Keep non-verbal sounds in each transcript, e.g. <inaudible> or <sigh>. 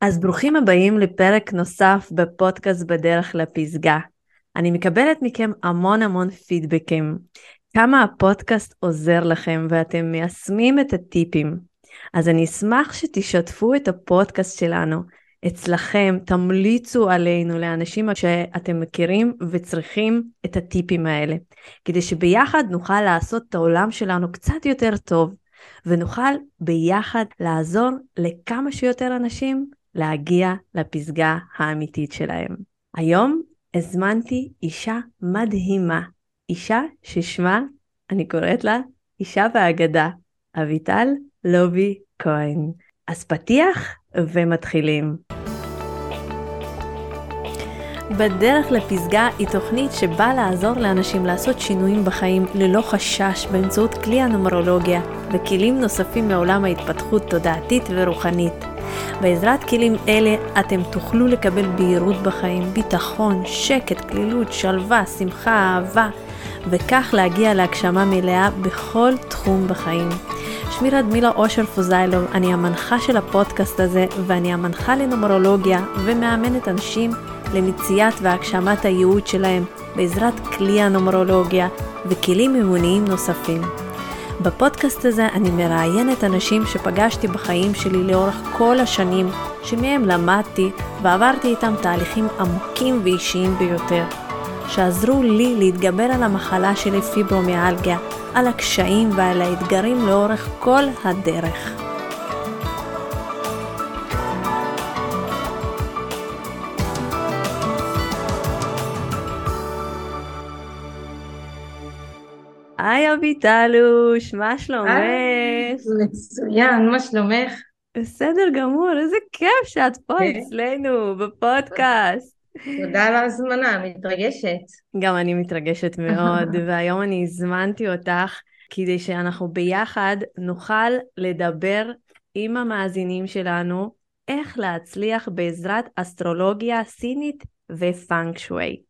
אז ברוכים הבאים לפרק נוסף בפודקאסט בדרך לפסגה. אני מקבלת מכם המון המון פידבקים. כמה הפודקאסט עוזר לכם ואתם מיישמים את הטיפים. אז אני אשמח שתשתפו את הפודקאסט שלנו אצלכם, תמליצו עלינו לאנשים שאתם מכירים וצריכים את הטיפים האלה, כדי שביחד נוכל לעשות את העולם שלנו קצת יותר טוב, ונוכל ביחד לעזור לכמה שיותר אנשים להגיע לפסגה האמיתית שלהם. היום הזמנתי אישה מדהימה, אישה ששמה, אני קוראת לה אישה באגדה, אביטל לובי כהן. אז פתיח ומתחילים. בדרך לפסגה היא תוכנית שבאה לעזור לאנשים לעשות שינויים בחיים ללא חשש באמצעות כלי הנומרולוגיה וכלים נוספים מעולם ההתפתחות תודעתית ורוחנית. בעזרת כלים אלה אתם תוכלו לקבל בהירות בחיים, ביטחון, שקט, כלילות, שלווה, שמחה, אהבה, וכך להגיע להגשמה מלאה בכל תחום בחיים. שמי רדמילה אושר פוזיילוב, אני המנחה של הפודקאסט הזה, ואני המנחה לנומרולוגיה ומאמנת אנשים למציאת והגשמת הייעוד שלהם בעזרת כלי הנומרולוגיה וכלים אמוניים נוספים. בפודקאסט הזה אני מראיינת אנשים שפגשתי בחיים שלי לאורך כל השנים, שמהם למדתי ועברתי איתם תהליכים עמוקים ואישיים ביותר, שעזרו לי להתגבר על המחלה שלי פיברומיאלגיה, על הקשיים ועל האתגרים לאורך כל הדרך. היי אביטלוש, מה שלומך? מצוין, מה שלומך? בסדר גמור, איזה כיף שאת פה כן. אצלנו בפודקאסט. תודה על ההזמנה, מתרגשת. גם אני מתרגשת מאוד, <laughs> והיום אני הזמנתי אותך כדי שאנחנו ביחד נוכל לדבר עם המאזינים שלנו איך להצליח בעזרת אסטרולוגיה סינית ופאנק שווי.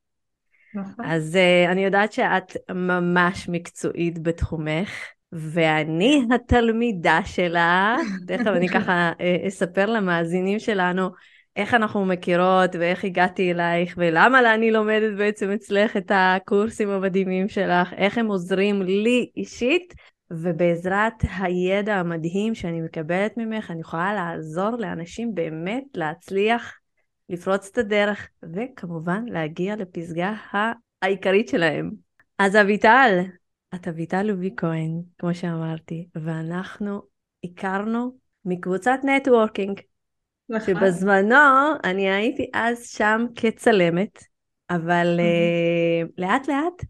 נכון. אז uh, אני יודעת שאת ממש מקצועית בתחומך, ואני <laughs> התלמידה שלה, תכף אני <laughs> ככה uh, אספר למאזינים שלנו איך אנחנו מכירות ואיך הגעתי אלייך ולמה אני לומדת בעצם אצלך את הקורסים המדהימים שלך, איך הם עוזרים לי אישית, ובעזרת הידע המדהים שאני מקבלת ממך, אני יכולה לעזור לאנשים באמת להצליח לפרוץ את הדרך, וכמובן להגיע לפסגה העיקרית שלהם. אז אביטל, את אביטל לובי כהן, כמו שאמרתי, ואנחנו הכרנו מקבוצת נטוורקינג. נכון. שבזמנו אני הייתי אז שם כצלמת, אבל uh, לאט לאט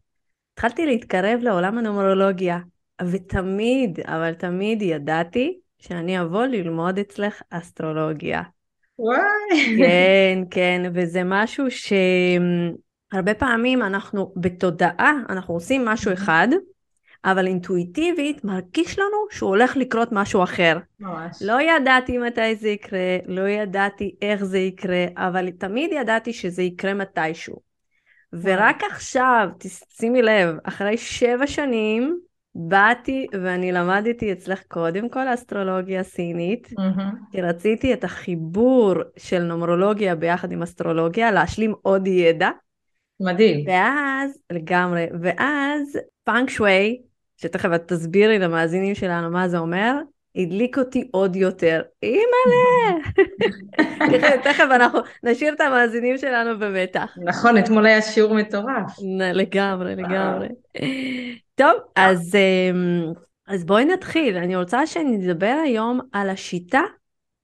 התחלתי להתקרב לעולם הנומרולוגיה, ותמיד, אבל תמיד ידעתי שאני אבוא ללמוד אצלך אסטרולוגיה. וואי. כן, כן, וזה משהו שהרבה פעמים אנחנו בתודעה, אנחנו עושים משהו אחד, אבל אינטואיטיבית מרגיש לנו שהוא הולך לקרות משהו אחר. ממש. לא ידעתי מתי זה יקרה, לא ידעתי איך זה יקרה, אבל תמיד ידעתי שזה יקרה מתישהו. ורק עכשיו, שימי לב, אחרי שבע שנים, באתי ואני למדתי אצלך קודם כל אסטרולוגיה סינית, mm-hmm. כי רציתי את החיבור של נומרולוגיה ביחד עם אסטרולוגיה, להשלים עוד ידע. מדהים. ואז, לגמרי, ואז פאנק שווי, שתכף את תסבירי למאזינים שלנו מה זה אומר, הדליק אותי עוד יותר. אימא'לה! תכף אנחנו נשאיר את המאזינים שלנו במתח. נכון, אתמול היה שיעור מטורף. לגמרי, לגמרי. טוב, אז, אמ, אז בואי נתחיל. אני רוצה שנדבר היום על השיטה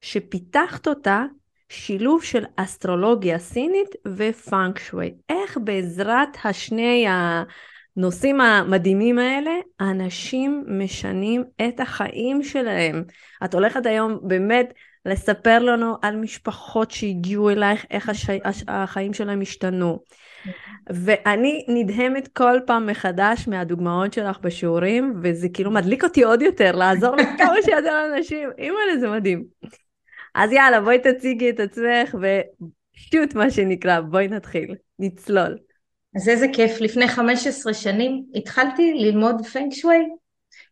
שפיתחת אותה, שילוב של אסטרולוגיה סינית ופאנק שווי. איך בעזרת השני הנושאים המדהימים האלה, אנשים משנים את החיים שלהם. את הולכת היום באמת לספר לנו על משפחות שהגיעו אלייך, איך הש... החיים שלהם השתנו. ואני נדהמת כל פעם מחדש מהדוגמאות שלך בשיעורים, וזה כאילו מדליק אותי עוד יותר, לעזור לכמה <laughs> שיותר אנשים. אימא'לה, זה מדהים. אז יאללה, בואי תציגי את עצמך, ושוט מה שנקרא, בואי נתחיל, נצלול. אז איזה כיף, לפני 15 שנים התחלתי ללמוד פנג שווי.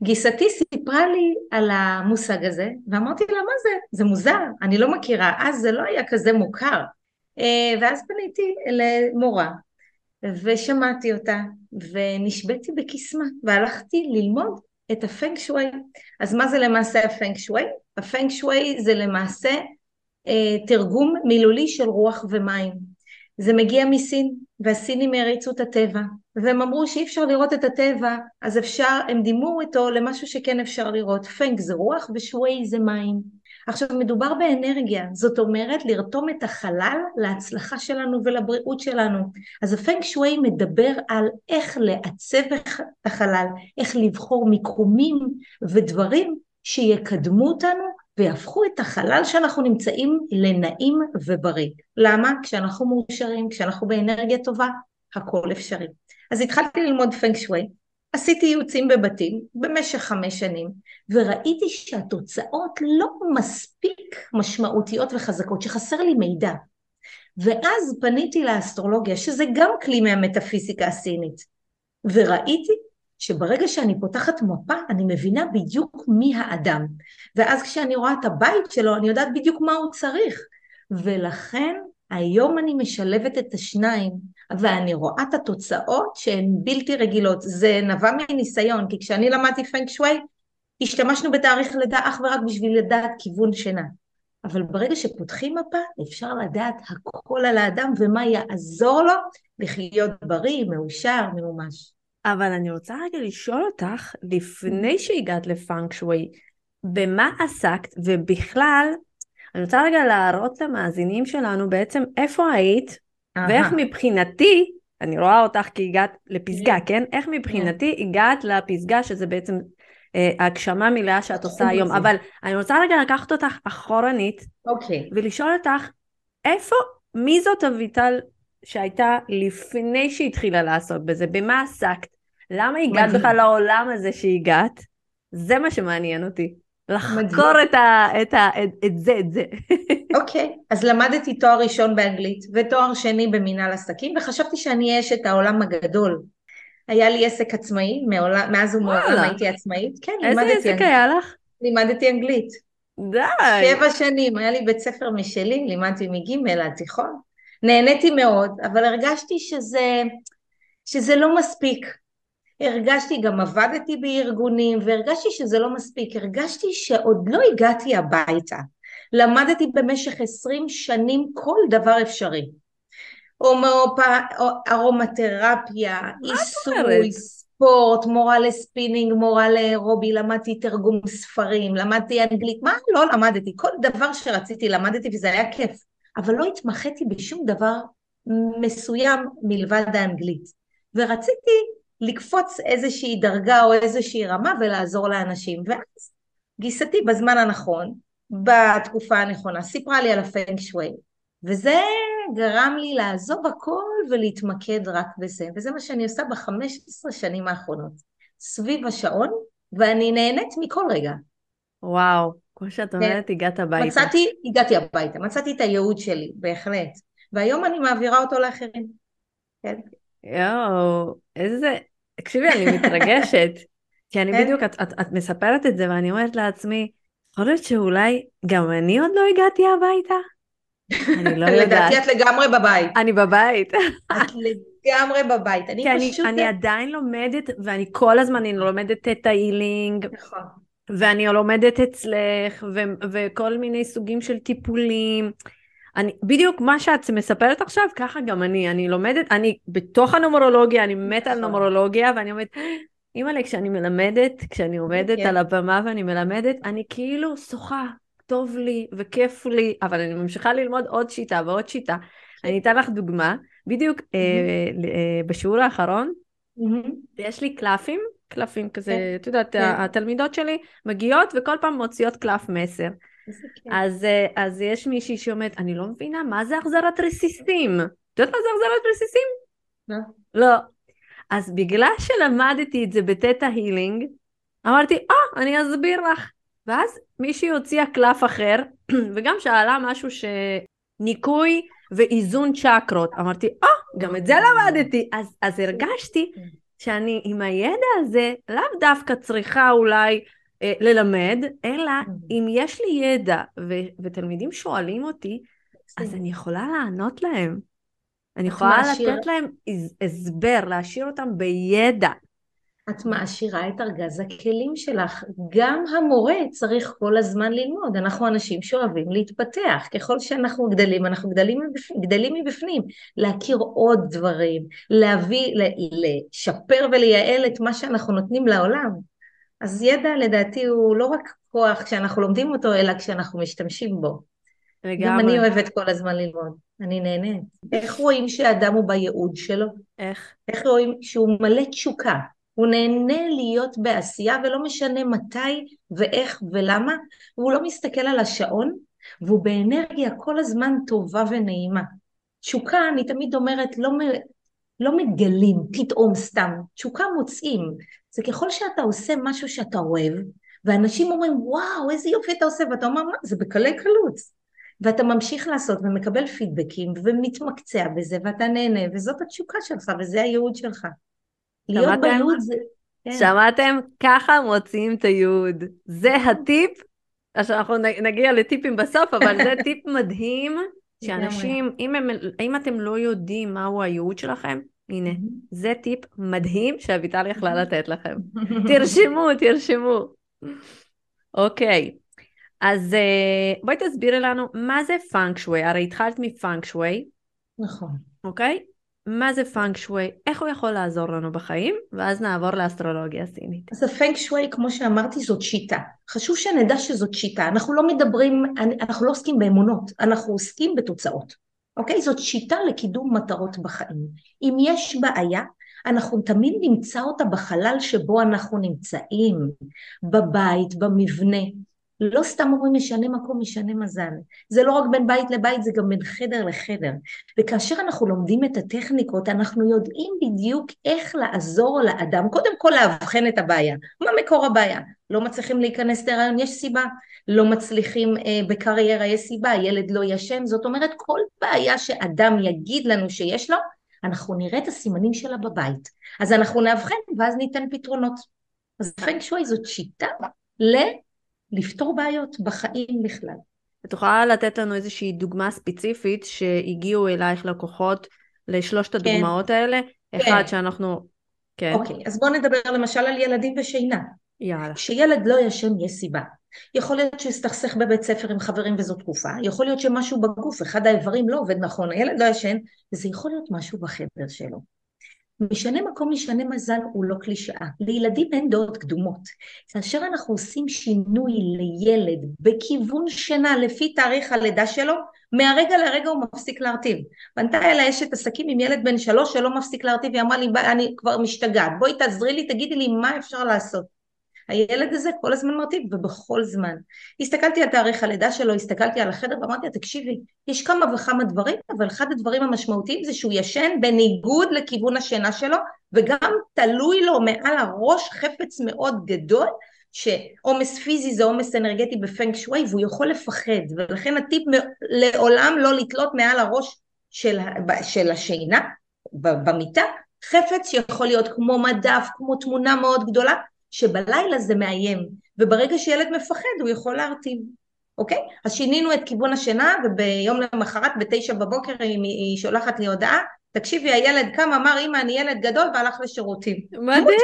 גיסתי סיפרה לי על המושג הזה, ואמרתי לה, מה זה? זה מוזר, אני לא מכירה, אז זה לא היה כזה מוכר. אה, ואז פניתי למורה, ושמעתי אותה, ונשבתי בקסמה, והלכתי ללמוד את הפנג שווי. אז מה זה למעשה הפנג שווי? הפנג שווי זה למעשה אה, תרגום מילולי של רוח ומים. זה מגיע מסין, והסינים העריצו את הטבע, והם אמרו שאי אפשר לראות את הטבע, אז אפשר, הם דימו אותו למשהו שכן אפשר לראות. פנג זה רוח ושווי זה מים. עכשיו מדובר באנרגיה, זאת אומרת לרתום את החלל להצלחה שלנו ולבריאות שלנו. אז הפנג שווי מדבר על איך לעצב את החלל, איך לבחור מיקומים ודברים שיקדמו אותנו ויהפכו את החלל שאנחנו נמצאים לנעים ובריא. למה? כשאנחנו מאושרים, כשאנחנו באנרגיה טובה, הכל אפשרי. אז התחלתי ללמוד פנג שווי, עשיתי ייעוצים בבתים במשך חמש שנים, וראיתי שהתוצאות לא מספיק משמעותיות וחזקות, שחסר לי מידע. ואז פניתי לאסטרולוגיה, שזה גם כלי מהמטאפיזיקה הסינית, וראיתי שברגע שאני פותחת מפה, אני מבינה בדיוק מי האדם. ואז כשאני רואה את הבית שלו, אני יודעת בדיוק מה הוא צריך. ולכן היום אני משלבת את השניים, ואני רואה את התוצאות שהן בלתי רגילות. זה נבע מניסיון, כי כשאני למדתי פנק שווי, השתמשנו בתאריך לידה אך ורק בשביל לדעת כיוון שינה. אבל ברגע שפותחים מפה, אפשר לדעת הכל על האדם ומה יעזור לו לחיות בריא, מאושר, ממומש. אבל אני רוצה רגע לשאול אותך, לפני שהגעת לפאנק שווי, במה עסקת, ובכלל, אני רוצה רגע להראות למאזינים שלנו בעצם איפה היית, ואיך מבחינתי, אני רואה אותך כי הגעת לפסגה, כן? איך מבחינתי הגעת לפסגה, שזה בעצם אה, הגשמה מלאה שאת עושה היום. אבל אני רוצה רגע לקחת אותך אחורנית, אוקיי. ולשאול אותך, איפה, מי זאת אביטל שהייתה לפני שהתחילה לעסוק בזה? במה עסקת? למה הגעת בכלל לעולם הזה שהגעת? זה מה שמעניין אותי. לחקור את, ה, את, ה, את, את זה, את זה. <laughs> אוקיי, okay, אז למדתי תואר ראשון באנגלית ותואר שני במנהל עסקים, וחשבתי שאני אשת העולם הגדול. היה לי עסק עצמאי, מעולם, מאז ומעולם הייתי עצמאית. כן, לימדתי איזה עסק היה לך? לימדתי אנגלית. די. שבע שנים, היה לי בית ספר משלי, לימדתי מג' עד תיכון. נהניתי מאוד, אבל הרגשתי שזה, שזה לא מספיק. הרגשתי, גם עבדתי בארגונים, והרגשתי שזה לא מספיק, הרגשתי שעוד לא הגעתי הביתה. למדתי במשך עשרים שנים כל דבר אפשרי. הומאופ... ארומתרפיה, עיסוי, ספורט, מורה לספינינג, מורה לאירובי, למדתי תרגום ספרים, למדתי אנגלית, מה לא למדתי? כל דבר שרציתי למדתי וזה היה כיף, אבל לא התמחיתי בשום דבר מסוים מלבד האנגלית. ורציתי לקפוץ איזושהי דרגה או איזושהי רמה ולעזור לאנשים. ואז גיסתי בזמן הנכון, בתקופה הנכונה, סיפרה לי על הפנג שווי, וזה גרם לי לעזוב הכל ולהתמקד רק בזה, וזה מה שאני עושה בחמש עשרה שנים האחרונות, סביב השעון, ואני נהנית מכל רגע. וואו, כמו שאת כן. אומרת, הגעת הביתה. מצאתי, הגעתי הביתה, מצאתי את הייעוד שלי, בהחלט, והיום אני מעבירה אותו לאחרים. כן. יואו, איזה... תקשיבי, אני מתרגשת. כי אני כן. בדיוק, את, את, את מספרת את זה ואני אומרת לעצמי, יכול להיות שאולי גם אני עוד לא הגעתי הביתה? אני לא <laughs> יודעת. לדעתי את לגמרי בבית. אני בבית. את לגמרי בבית. אני פשוט... אני עדיין לומדת, ואני כל הזמן אני לומדת את ההילינג. נכון. ואני לומדת אצלך, ו- וכל מיני סוגים של טיפולים. אני, בדיוק מה שאת מספרת עכשיו, ככה גם אני, אני לומדת, אני בתוך הנומרולוגיה, אני מתה על נכון. נומרולוגיה, ואני אומרת, אימא'לה, כשאני מלמדת, כשאני עומדת כן. על הבמה ואני מלמדת, אני כאילו שוחה, טוב לי וכיף לי, אבל אני ממשיכה ללמוד עוד שיטה ועוד שיטה. כן. אני אתן לך דוגמה, בדיוק אה, אה, בשיעור האחרון, יש לי קלפים, קלפים כזה, כן. את יודעת, התלמידות שלי מגיעות וכל פעם מוציאות קלף מסר. אז, אה, אז יש מישהי שאומרת, אני לא מבינה, מה זה החזרת רסיסים? את יודעת מה זה החזרת רסיסים? לא. לא. אז בגלל שלמדתי את זה בטטה הילינג, אמרתי, אה, oh, אני אסביר לך. ואז מישהי הוציאה קלף אחר, <clears throat> וגם שאלה משהו שניקוי ואיזון צ'קרות. אמרתי, אה, oh, גם את זה למדתי. אז, אז הרגשתי שאני עם הידע הזה לאו דווקא צריכה אולי ללמד, אלא. אם יש לי ידע ו- ותלמידים שואלים אותי, אז אני יכולה לענות להם. אני יכולה מעשירה- לתת להם הס- הסבר, להשאיר אותם בידע. את מעשירה את ארגז הכלים שלך. גם המורה צריך כל הזמן ללמוד. אנחנו אנשים שאוהבים להתפתח. ככל שאנחנו גדלים, אנחנו גדלים מבפנים, גדלים מבפנים. להכיר עוד דברים, להביא, לשפר ולייעל את מה שאנחנו נותנים לעולם. אז ידע לדעתי הוא לא רק כוח כשאנחנו לומדים אותו, אלא כשאנחנו משתמשים בו. גם לגמרי. אני אוהבת כל הזמן ללמוד, אני נהנית. איך רואים שאדם הוא בייעוד שלו? איך? איך רואים שהוא מלא תשוקה? הוא נהנה להיות בעשייה ולא משנה מתי ואיך ולמה, והוא לא מסתכל על השעון, והוא באנרגיה כל הזמן טובה ונעימה. תשוקה, אני תמיד אומרת, לא, מ- לא מגלים פתאום סתם, תשוקה מוצאים. זה ככל שאתה עושה משהו שאתה אוהב, ואנשים אומרים, וואו, איזה יופי אתה עושה, ואתה אומר, מה, זה בקלי קלות. ואתה ממשיך לעשות ומקבל פידבקים ומתמקצע בזה ואתה נהנה וזאת התשוקה שלך וזה הייעוד שלך. להיות? בייעוד זה... כן. שמעתם? ככה מוציאים את הייעוד. זה הטיפ. עכשיו אנחנו נגיע לטיפים בסוף, אבל זה טיפ מדהים, שאנשים, אם, הם, אם אתם לא יודעים מהו הייעוד שלכם, הנה, זה טיפ מדהים שאביטל יכלה לתת לכם. <laughs> תרשמו, תרשמו. אוקיי, אז אה, בואי תסבירי לנו מה זה פנג שואי, הרי התחלת מפנג שואי, נכון. אוקיי? מה זה פנג שואי, איך הוא יכול לעזור לנו בחיים, ואז נעבור לאסטרולוגיה סינית. אז הפנק שווי, כמו שאמרתי, זאת שיטה. חשוב שנדע שזאת שיטה. אנחנו לא מדברים, אנחנו לא עוסקים באמונות, אנחנו עוסקים בתוצאות. אוקיי? זאת שיטה לקידום מטרות בחיים. אם יש בעיה, אנחנו תמיד נמצא אותה בחלל שבו אנחנו נמצאים, בבית, במבנה. לא סתם אומרים משנה מקום, משנה מזל. זה לא רק בין בית לבית, זה גם בין חדר לחדר. וכאשר אנחנו לומדים את הטכניקות, אנחנו יודעים בדיוק איך לעזור לאדם, קודם כל לאבחן את הבעיה. מה מקור הבעיה? לא מצליחים להיכנס להיריון, יש סיבה. לא מצליחים אה, בקריירה, יש סיבה. ילד לא ישן, זאת אומרת, כל בעיה שאדם יגיד לנו שיש לו, אנחנו נראה את הסימנים שלה בבית. אז אנחנו נאבחן ואז ניתן פתרונות. אז פנק שווי זאת שיטה ל... לפתור בעיות בחיים בכלל. את יכולה לתת לנו איזושהי דוגמה ספציפית שהגיעו אלייך לקוחות לשלושת הדוגמאות האלה? אחד שאנחנו... כן. אוקיי, אז בואו נדבר למשל על ילדים ושינה. יאללה. כשילד לא ישן יש סיבה. יכול להיות שהסתכסך בבית ספר עם חברים וזו תקופה, יכול להיות שמשהו בגוף, אחד האיברים לא עובד נכון, הילד לא ישן, וזה יכול להיות משהו בחדר שלו. משנה מקום משנה מזל הוא לא קלישאה. לילדים אין דעות קדומות. כאשר אנחנו עושים שינוי לילד בכיוון שינה לפי תאריך הלידה שלו, מהרגע לרגע הוא מפסיק להרטיב. פנתה אליי אשת עסקים עם ילד בן שלוש שלא מפסיק להרטיב, היא אמרה לי, אני כבר משתגעת, בואי תעזרי לי, תגידי לי מה אפשר לעשות. הילד הזה כל הזמן מרטיב ובכל זמן. הסתכלתי על תאריך הלידה שלו, הסתכלתי על החדר ואמרתי לה תקשיבי, יש כמה וכמה דברים, אבל אחד הדברים המשמעותיים זה שהוא ישן בניגוד לכיוון השינה שלו, וגם תלוי לו מעל הראש חפץ מאוד גדול, שעומס פיזי זה עומס אנרגטי בפנק שווי והוא יכול לפחד, ולכן הטיפ לעולם לא לתלות מעל הראש של, של השינה במיטה, חפץ שיכול להיות כמו מדף, כמו תמונה מאוד גדולה, שבלילה זה מאיים, וברגע שילד מפחד הוא יכול להרטיב, אוקיי? אז שינינו את כיוון השינה, וביום למחרת בתשע בבוקר היא, היא שולחת לי הודעה, תקשיבי הילד קם אמר אמא אני ילד גדול והלך לשירותים. מדהים,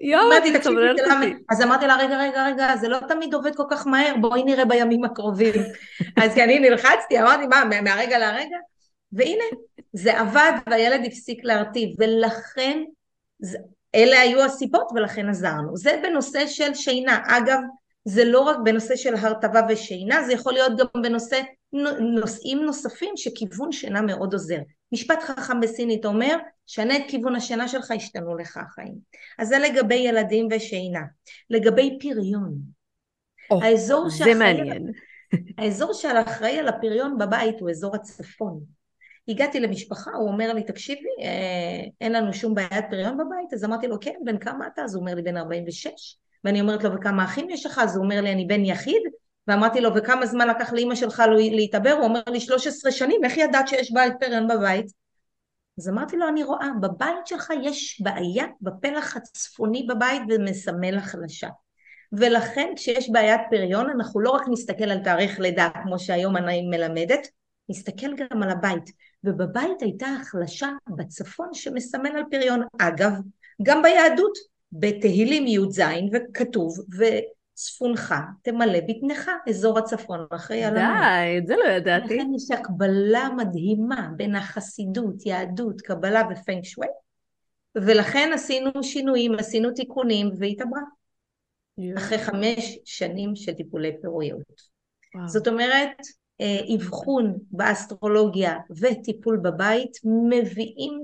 יואו, את סובלת אותי. אז אמרתי לה רגע רגע רגע זה לא תמיד עובד כל כך מהר בואי נראה בימים הקרובים. <laughs> אז כי אני נלחצתי אמרתי מה מהרגע להרגע? והנה זה עבד והילד הפסיק להרטיב ולכן זה, אלה היו הסיבות ולכן עזרנו. זה בנושא של שינה. אגב, זה לא רק בנושא של הרטבה ושינה, זה יכול להיות גם בנושא נושאים נוספים שכיוון שינה מאוד עוזר. משפט חכם בסינית אומר, שנה את כיוון השינה שלך, ישתנו לך החיים. אז זה לגבי ילדים ושינה. לגבי פריון. Oh, האזור זה מעניין. האזור של האחראי על הפריון בבית הוא אזור הצפון. הגעתי למשפחה, הוא אומר לי, תקשיבי, אה, אין לנו שום בעיית פריון בבית, אז אמרתי לו, כן, בן כמה אתה? אז הוא אומר לי, בן 46. ואני אומרת לו, וכמה אחים יש לך? אז הוא אומר לי, אני בן יחיד. ואמרתי לו, וכמה זמן לקח לאימא שלך להתעבר? הוא אומר לי, 13 שנים, איך ידעת שיש בעיית פריון בבית? אז אמרתי לו, אני רואה, בבית שלך יש בעיה בפלח הצפוני בבית ומסמל החלשה. ולכן כשיש בעיית פריון אנחנו לא רק נסתכל על תאריך לידה כמו שהיום אני מלמדת, נסתכל גם על הבית. ובבית הייתה החלשה בצפון שמסמל על פריון. אגב, גם ביהדות, בתהילים י"ז וכתוב, וצפונך תמלא בטנך, אזור הצפון אחרי על המון. די, את זה לא ידעתי. לכן יש הקבלה מדהימה בין החסידות, יהדות, קבלה ופנג שווי, ולכן עשינו שינויים, עשינו תיקונים והתעברה. אחרי חמש שנים של טיפולי פירויות. זאת אומרת, אבחון באסטרולוגיה וטיפול בבית מביאים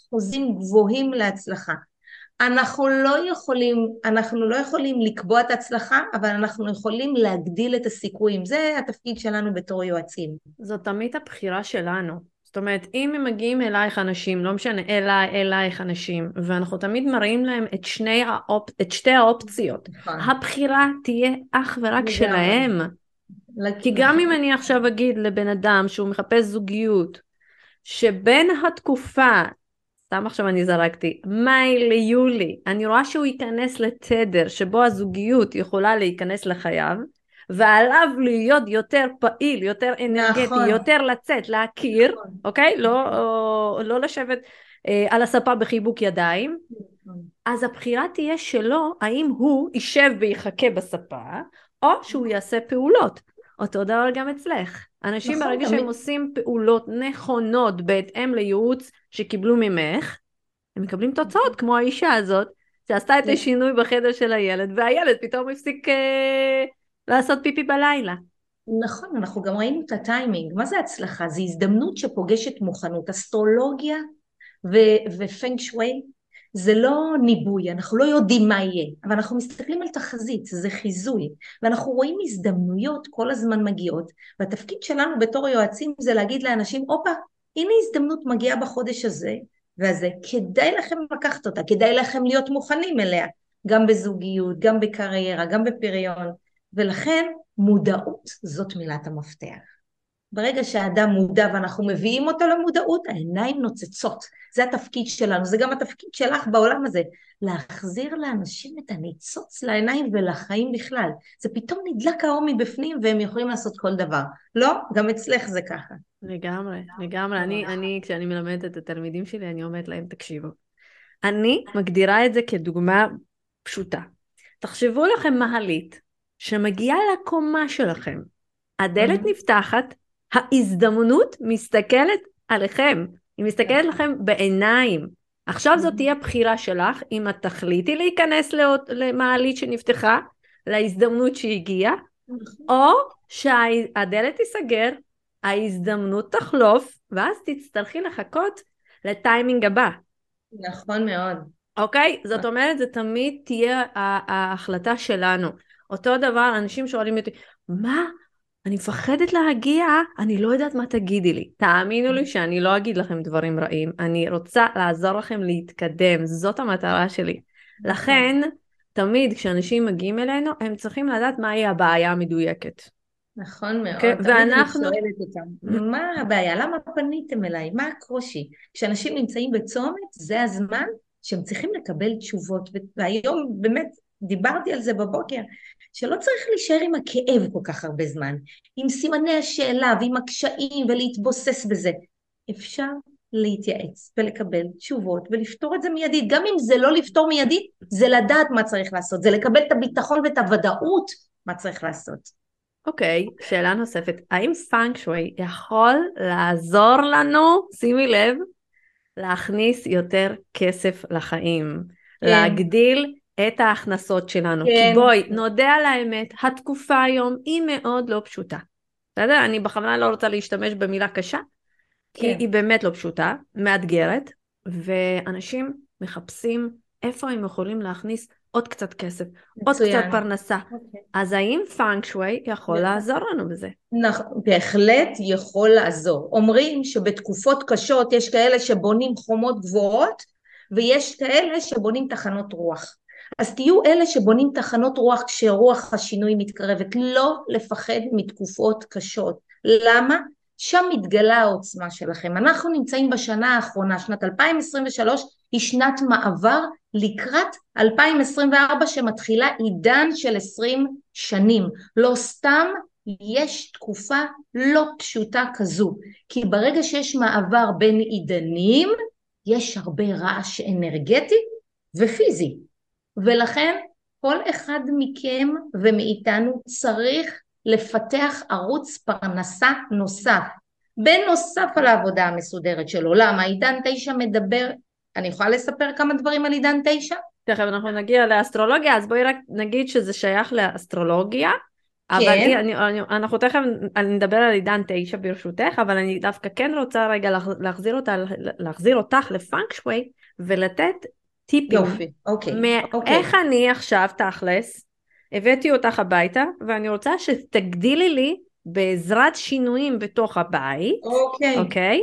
אחוזים גבוהים להצלחה. אנחנו לא יכולים, אנחנו לא יכולים לקבוע את ההצלחה, אבל אנחנו יכולים להגדיל את הסיכויים. זה התפקיד שלנו בתור יועצים. זאת תמיד הבחירה שלנו. זאת אומרת, אם הם מגיעים אלייך אנשים, לא משנה, אליי, אלייך אנשים, ואנחנו תמיד מראים להם את, שני האופ... את שתי האופציות, נכון. הבחירה תהיה אך ורק שלהם. כי גם אם אני עכשיו אגיד לבן אדם שהוא מחפש זוגיות, שבין התקופה, סתם עכשיו אני זרקתי, מאי ליולי, אני רואה שהוא ייכנס לתדר שבו הזוגיות יכולה להיכנס לחייו, ועליו להיות יותר פעיל, יותר אנרגטי, נכון. יותר לצאת, להכיר, נכון. אוקיי? לא, או, לא לשבת אה, על הספה בחיבוק ידיים. נכון. אז הבחירה תהיה שלו, האם הוא יישב ויחכה בספה, או שהוא יעשה פעולות. אותו דבר גם אצלך. אנשים נכון, ברגע שהם עושים פעולות נכונות בהתאם לייעוץ שקיבלו ממך, הם מקבלים תוצאות כמו האישה הזאת, שעשתה את. השינוי בחדר של הילד, והילד פתאום הפסיק אה, לעשות פיפי בלילה. נכון, אנחנו גם ראינו את הטיימינג. מה זה הצלחה? זו הזדמנות שפוגשת מוכנות. אסטרולוגיה ו- ופנג שווי זה לא ניבוי, אנחנו לא יודעים מה יהיה, אבל אנחנו מסתכלים על תחזית, זה חיזוי, ואנחנו רואים הזדמנויות כל הזמן מגיעות, והתפקיד שלנו בתור יועצים זה להגיד לאנשים, הופה, הנה הזדמנות מגיעה בחודש הזה והזה, כדאי לכם לקחת אותה, כדאי לכם להיות מוכנים אליה, גם בזוגיות, גם בקריירה, גם בפריון, ולכן מודעות זאת מילת המפתח. ברגע שהאדם מודע ואנחנו מביאים אותו למודעות, העיניים נוצצות. זה התפקיד שלנו, זה גם התפקיד שלך בעולם הזה, להחזיר לאנשים את הניצוץ לעיניים ולחיים בכלל. זה פתאום נדלק האור מבפנים והם יכולים לעשות כל דבר. לא? גם אצלך זה ככה. לגמרי, לגמרי. אני, אני, כשאני מלמדת את התלמידים שלי, אני אומרת להם, תקשיבו, אני מגדירה את זה כדוגמה פשוטה. תחשבו לכם מעלית שמגיעה לקומה שלכם, הדלת mm-hmm. נפתחת, ההזדמנות מסתכלת עליכם, היא מסתכלת. לכם בעיניים. עכשיו זאת תהיה בחירה שלך, אם את תחליטי להיכנס למעלית שנפתחה, להזדמנות שהגיעה, נכון. או שהדלת תיסגר, ההזדמנות תחלוף, ואז תצטרכי לחכות לטיימינג הבא. נכון מאוד. אוקיי? זאת אומרת, זה תמיד תהיה ההחלטה שלנו. אותו דבר, אנשים שואלים אותי, מה? אני מפחדת להגיע, אני לא יודעת מה תגידי לי. תאמינו לי שאני לא אגיד לכם דברים רעים, אני רוצה לעזור לכם להתקדם, זאת המטרה שלי. נכון. לכן, תמיד כשאנשים מגיעים אלינו, הם צריכים לדעת מהי הבעיה המדויקת. נכון מאוד, okay, אוקיי? ואנחנו... שואלת אותם, מה הבעיה? למה פניתם אליי? מה הקושי? כשאנשים נמצאים בצומת, זה הזמן שהם צריכים לקבל תשובות, והיום באמת דיברתי על זה בבוקר, שלא צריך להישאר עם הכאב כל כך הרבה זמן, עם סימני השאלה ועם הקשיים ולהתבוסס בזה. אפשר להתייעץ ולקבל תשובות ולפתור את זה מיידית. גם אם זה לא לפתור מיידית, זה לדעת מה צריך לעשות, זה לקבל את הביטחון ואת הוודאות מה צריך לעשות. אוקיי, okay, שאלה נוספת. האם פאנק שווי יכול לעזור לנו, שימי לב, להכניס יותר כסף לחיים? כן. להגדיל את ההכנסות שלנו. כן. כי בואי, נודה על האמת, התקופה היום היא מאוד לא פשוטה. בסדר? אני בכוונה לא רוצה להשתמש במילה קשה, כי כן. היא באמת לא פשוטה, מאתגרת, ואנשים מחפשים איפה הם יכולים להכניס עוד קצת כסף, מצוין. עוד קצת פרנסה. Okay. אוקיי. אז האם פאנק שווי יכול לעזור לנו בזה? נכון, בהחלט יכול לעזור. אומרים שבתקופות קשות יש כאלה שבונים חומות גבוהות, ויש כאלה שבונים תחנות רוח. אז תהיו אלה שבונים תחנות רוח כשרוח השינוי מתקרבת, לא לפחד מתקופות קשות. למה? שם מתגלה העוצמה שלכם. אנחנו נמצאים בשנה האחרונה, שנת 2023 היא שנת מעבר לקראת 2024 שמתחילה עידן של 20 שנים. לא סתם יש תקופה לא פשוטה כזו, כי ברגע שיש מעבר בין עידנים, יש הרבה רעש אנרגטי ופיזי, ולכן כל אחד מכם ומאיתנו צריך לפתח ערוץ פרנסה נוסף, בנוסף על העבודה המסודרת שלו. למה? עידן תשע מדבר, אני יכולה לספר כמה דברים על עידן תשע? תכף אנחנו נגיע לאסטרולוגיה, אז בואי רק נגיד שזה שייך לאסטרולוגיה. אבל כן. אני, אני, אני, אנחנו תכף נדבר על עידן תשע ברשותך, אבל אני דווקא כן רוצה רגע להחזיר, אותה, להחזיר אותך לפאנק שווי ולתת טיפים. יופי, אוקיי. מאיך אוקיי. אני עכשיו תכלס, הבאתי אותך הביתה, ואני רוצה שתגדילי לי בעזרת שינויים בתוך הבית, אוקיי, אוקיי?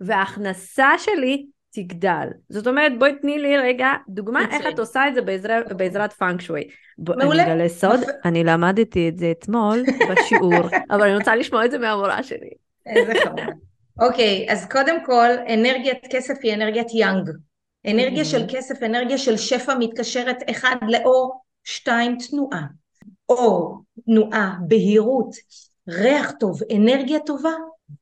וההכנסה שלי תגדל. זאת אומרת, בואי תני לי רגע דוגמה מצוין. איך את עושה את זה בעזר, בעזרת פאנק שווי. מעולה. אני אגלה סוד, אני למדתי את זה אתמול <laughs> בשיעור, אבל אני רוצה לשמוע את זה מהמורה שלי. איזה חמור. אוקיי, אז קודם כל, אנרגיית כסף היא אנרגיית יאנג. אנרגיה של כסף, אנרגיה של שפע מתקשרת אחד לאור, שתיים תנועה. אור, תנועה, בהירות, ריח טוב, אנרגיה טובה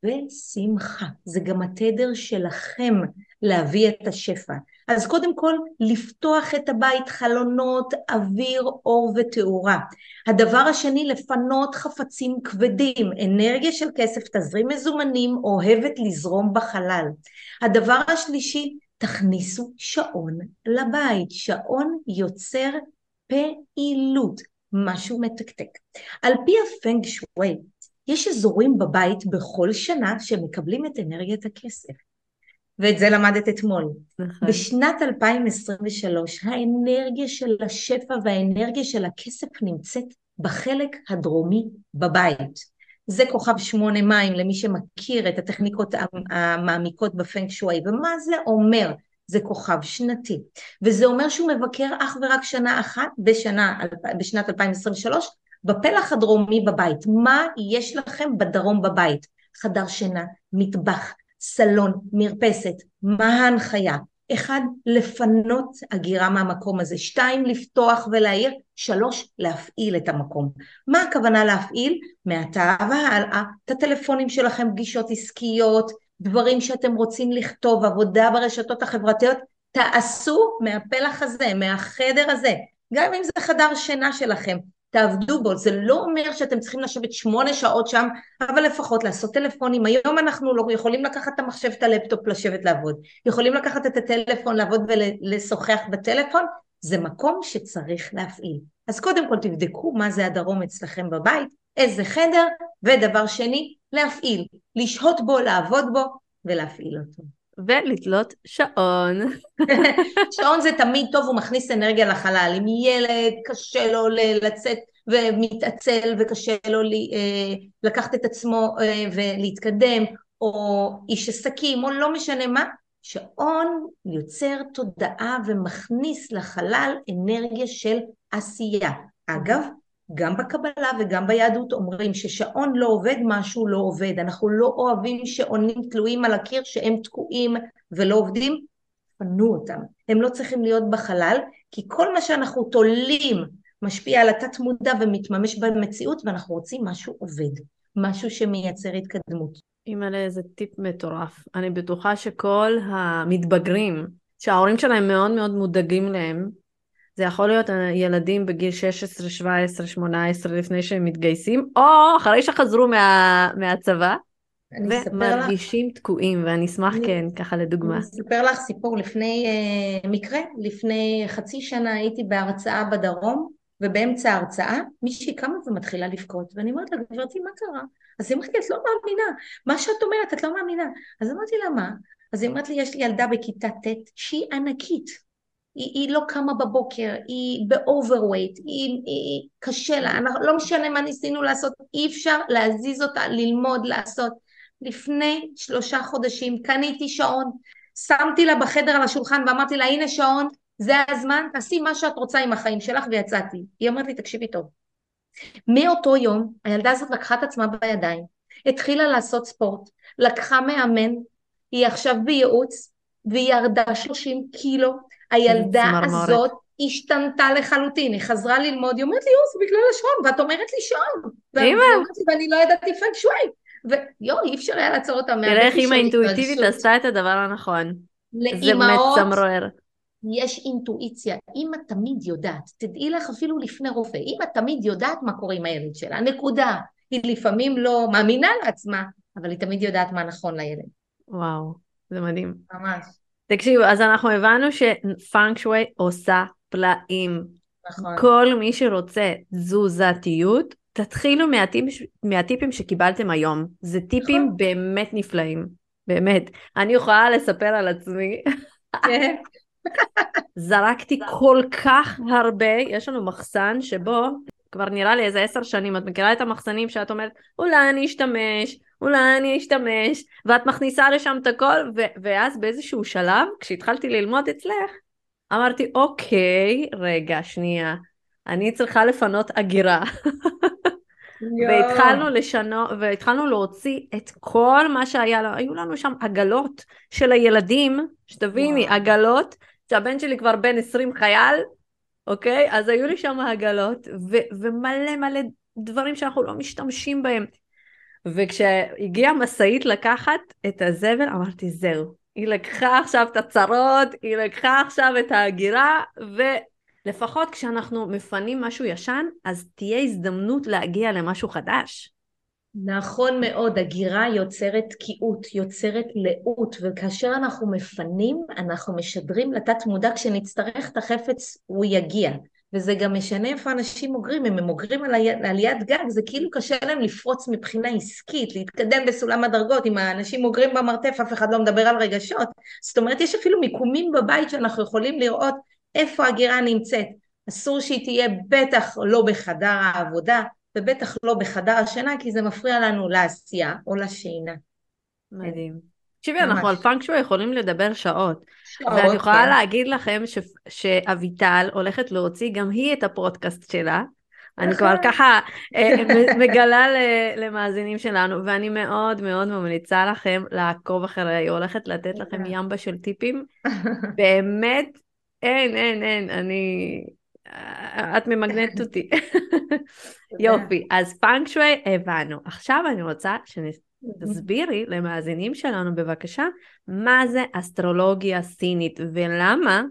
ושמחה. זה גם התדר שלכם להביא את השפע. אז קודם כל, לפתוח את הבית, חלונות, אוויר, אור ותאורה. הדבר השני, לפנות חפצים כבדים, אנרגיה של כסף, תזרים מזומנים, אוהבת לזרום בחלל. הדבר השלישי, תכניסו שעון לבית. שעון יוצר פעילות, משהו מתקתק. על פי הפנג שווי, יש אזורים בבית בכל שנה שמקבלים את אנרגיית הכסף. ואת זה למדת אתמול. נכון. בשנת 2023 האנרגיה של השפע והאנרגיה של הכסף נמצאת בחלק הדרומי בבית. זה כוכב שמונה מים למי שמכיר את הטכניקות המעמיקות בפנק שווי, ומה זה אומר? זה כוכב שנתי, וזה אומר שהוא מבקר אך ורק שנה אחת בשנה, בשנת 2023 בפלח הדרומי בבית. מה יש לכם בדרום בבית? חדר שינה, מטבח, סלון, מרפסת, מה ההנחיה? אחד, לפנות הגירה מהמקום הזה, שתיים, לפתוח ולהעיר, שלוש, להפעיל את המקום. מה הכוונה להפעיל? מעתה והלאה, את הטלפונים שלכם, פגישות עסקיות, דברים שאתם רוצים לכתוב, עבודה ברשתות החברתיות, תעשו מהפלח הזה, מהחדר הזה, גם אם זה חדר שינה שלכם, תעבדו בו, זה לא אומר שאתם צריכים לשבת שמונה שעות שם, אבל לפחות לעשות טלפונים, היום אנחנו לא יכולים לקחת את המחשב, את הלפטופ, לשבת לעבוד, יכולים לקחת את הטלפון, לעבוד ולשוחח בטלפון, זה מקום שצריך להפעיל. אז קודם כל תבדקו מה זה הדרום אצלכם בבית, איזה חדר, ודבר שני, להפעיל, לשהות בו, לעבוד בו ולהפעיל אותו. ולתלות שעון. <laughs> שעון זה תמיד טוב, הוא מכניס אנרגיה לחלל. אם ילד קשה לו לצאת ומתעצל וקשה לו אה, לקחת את עצמו אה, ולהתקדם, או איש עסקים, או לא משנה מה, שעון יוצר תודעה ומכניס לחלל אנרגיה של עשייה. אגב, גם בקבלה וגם ביהדות אומרים ששעון לא עובד, משהו לא עובד. אנחנו לא אוהבים שעונים תלויים על הקיר שהם תקועים ולא עובדים, פנו אותם. הם לא צריכים להיות בחלל, כי כל מה שאנחנו תולים משפיע על התת מודע ומתממש במציאות, ואנחנו רוצים משהו עובד, משהו שמייצר התקדמות. אימא'לה, איזה טיפ מטורף. אני בטוחה שכל המתבגרים, שההורים שלהם מאוד מאוד מודאגים להם, זה יכול להיות ילדים בגיל 16, 17, 18 לפני שהם מתגייסים, או אחרי שחזרו מה, מהצבא, ומרגישים לך... תקועים, ואני אשמח אני... כן, ככה לדוגמה. אני אספר לך סיפור לפני אה, מקרה, לפני חצי שנה הייתי בהרצאה בדרום, ובאמצע ההרצאה מישהי קמה ומתחילה לבכות, ואני אומרת לה, גברתי, מה קרה? אז היא אומרת לי, את לא מאמינה, מה שאת אומרת, את לא מאמינה. אז אמרתי לה, מה? אז היא אומרת לי, יש לי ילדה בכיתה ט' שהיא ענקית, היא, היא לא קמה בבוקר, היא ב overweight, היא, היא קשה לה, אנחנו, לא משנה מה ניסינו לעשות, אי אפשר להזיז אותה, ללמוד, לעשות. לפני שלושה חודשים קניתי שעון, שמתי לה בחדר על השולחן ואמרתי לה הנה שעון, זה הזמן, תעשי מה שאת רוצה עם החיים שלך ויצאתי. היא אמרת לי תקשיבי טוב. מאותו יום הילדה הזאת לקחה את עצמה בידיים, התחילה לעשות ספורט, לקחה מאמן, היא עכשיו בייעוץ, והיא ירדה 30 קילו, הילדה הזאת השתנתה לחלוטין, היא חזרה ללמוד, היא אומרת לי, יואו, זה בגלל השעון, ואת אומרת לי שעון. ואני לא ידעתי פנק שווי. ויואו, אי אפשר היה לעצור אותה תראה איך אימא אינטואיטיבית עשתה את הדבר הנכון. זה באמת סמרואר. יש אינטואיציה. אימא תמיד יודעת, תדעי לך אפילו לפני רופא, אימא תמיד יודעת מה קורה עם הילד שלה, נקודה. היא לפעמים לא מאמינה לעצמה, אבל היא תמיד יודעת מה נכון לילד. וואו, זה מדהים. ממש. תקשיבו, אז אנחנו הבנו שפאנק שווי עושה פלאים. נכון. כל מי שרוצה תזוזתיות, תתחילו מהטיפ, מהטיפים שקיבלתם היום. זה טיפים נכון. באמת נפלאים. באמת. אני יכולה לספר על עצמי. זרקתי כל כך הרבה, יש לנו מחסן שבו כבר נראה לי איזה עשר שנים, את מכירה את המחסנים שאת אומרת, אולי אני אשתמש, אולי אני אשתמש, ואת מכניסה לשם את הכל, ו- ואז באיזשהו שלב, כשהתחלתי ללמוד אצלך, אמרתי, אוקיי, רגע, שנייה, אני צריכה לפנות אגירה. והתחלנו לשנות, והתחלנו להוציא את כל מה שהיה, היו לנו שם עגלות של הילדים, שתביני, עגלות, שהבן שלי כבר בן 20 חייל, אוקיי? אז היו לי שם עגלות, ו- ומלא מלא דברים שאנחנו לא משתמשים בהם. וכשהגיעה משאית לקחת את הזבל, אמרתי, זהו, היא לקחה עכשיו את הצרות, היא לקחה עכשיו את ההגירה, ולפחות כשאנחנו מפנים משהו ישן, אז תהיה הזדמנות להגיע למשהו חדש. נכון מאוד, הגירה יוצרת תקיעות, יוצרת לאות, וכאשר אנחנו מפנים, אנחנו משדרים לתת מודע, כשנצטרך את החפץ הוא יגיע. וזה גם משנה איפה אנשים אוגרים, אם הם אוגרים על, היד, על יד גג, זה כאילו קשה להם לפרוץ מבחינה עסקית, להתקדם בסולם הדרגות, אם האנשים אוגרים במרתף, אף אחד לא מדבר על רגשות. זאת אומרת, יש אפילו מיקומים בבית שאנחנו יכולים לראות איפה הגירה נמצאת. אסור שהיא תהיה בטח לא בחדר העבודה, ובטח לא בחדר השינה, כי זה מפריע לנו לעשייה או לשינה. מדהים. תקשיבי, אנחנו על פאנק שווי יכולים לדבר שעות. שעות, ואני יכולה כן. להגיד לכם ש... שאביטל הולכת להוציא גם היא את הפודקאסט שלה. אני כבר ככה אה, מגלה למאזינים שלנו, ואני מאוד מאוד ממליצה לכם לעקוב אחריה, היא הולכת לתת לכם ימבה של טיפים. <laughs> באמת, אין, אין, אין, אני... את ממגנטת אותי. <laughs> יופי, אז פאנק שווי הבנו. עכשיו אני רוצה תסבירי למאזינים שלנו בבקשה מה זה אסטרולוגיה סינית ולמה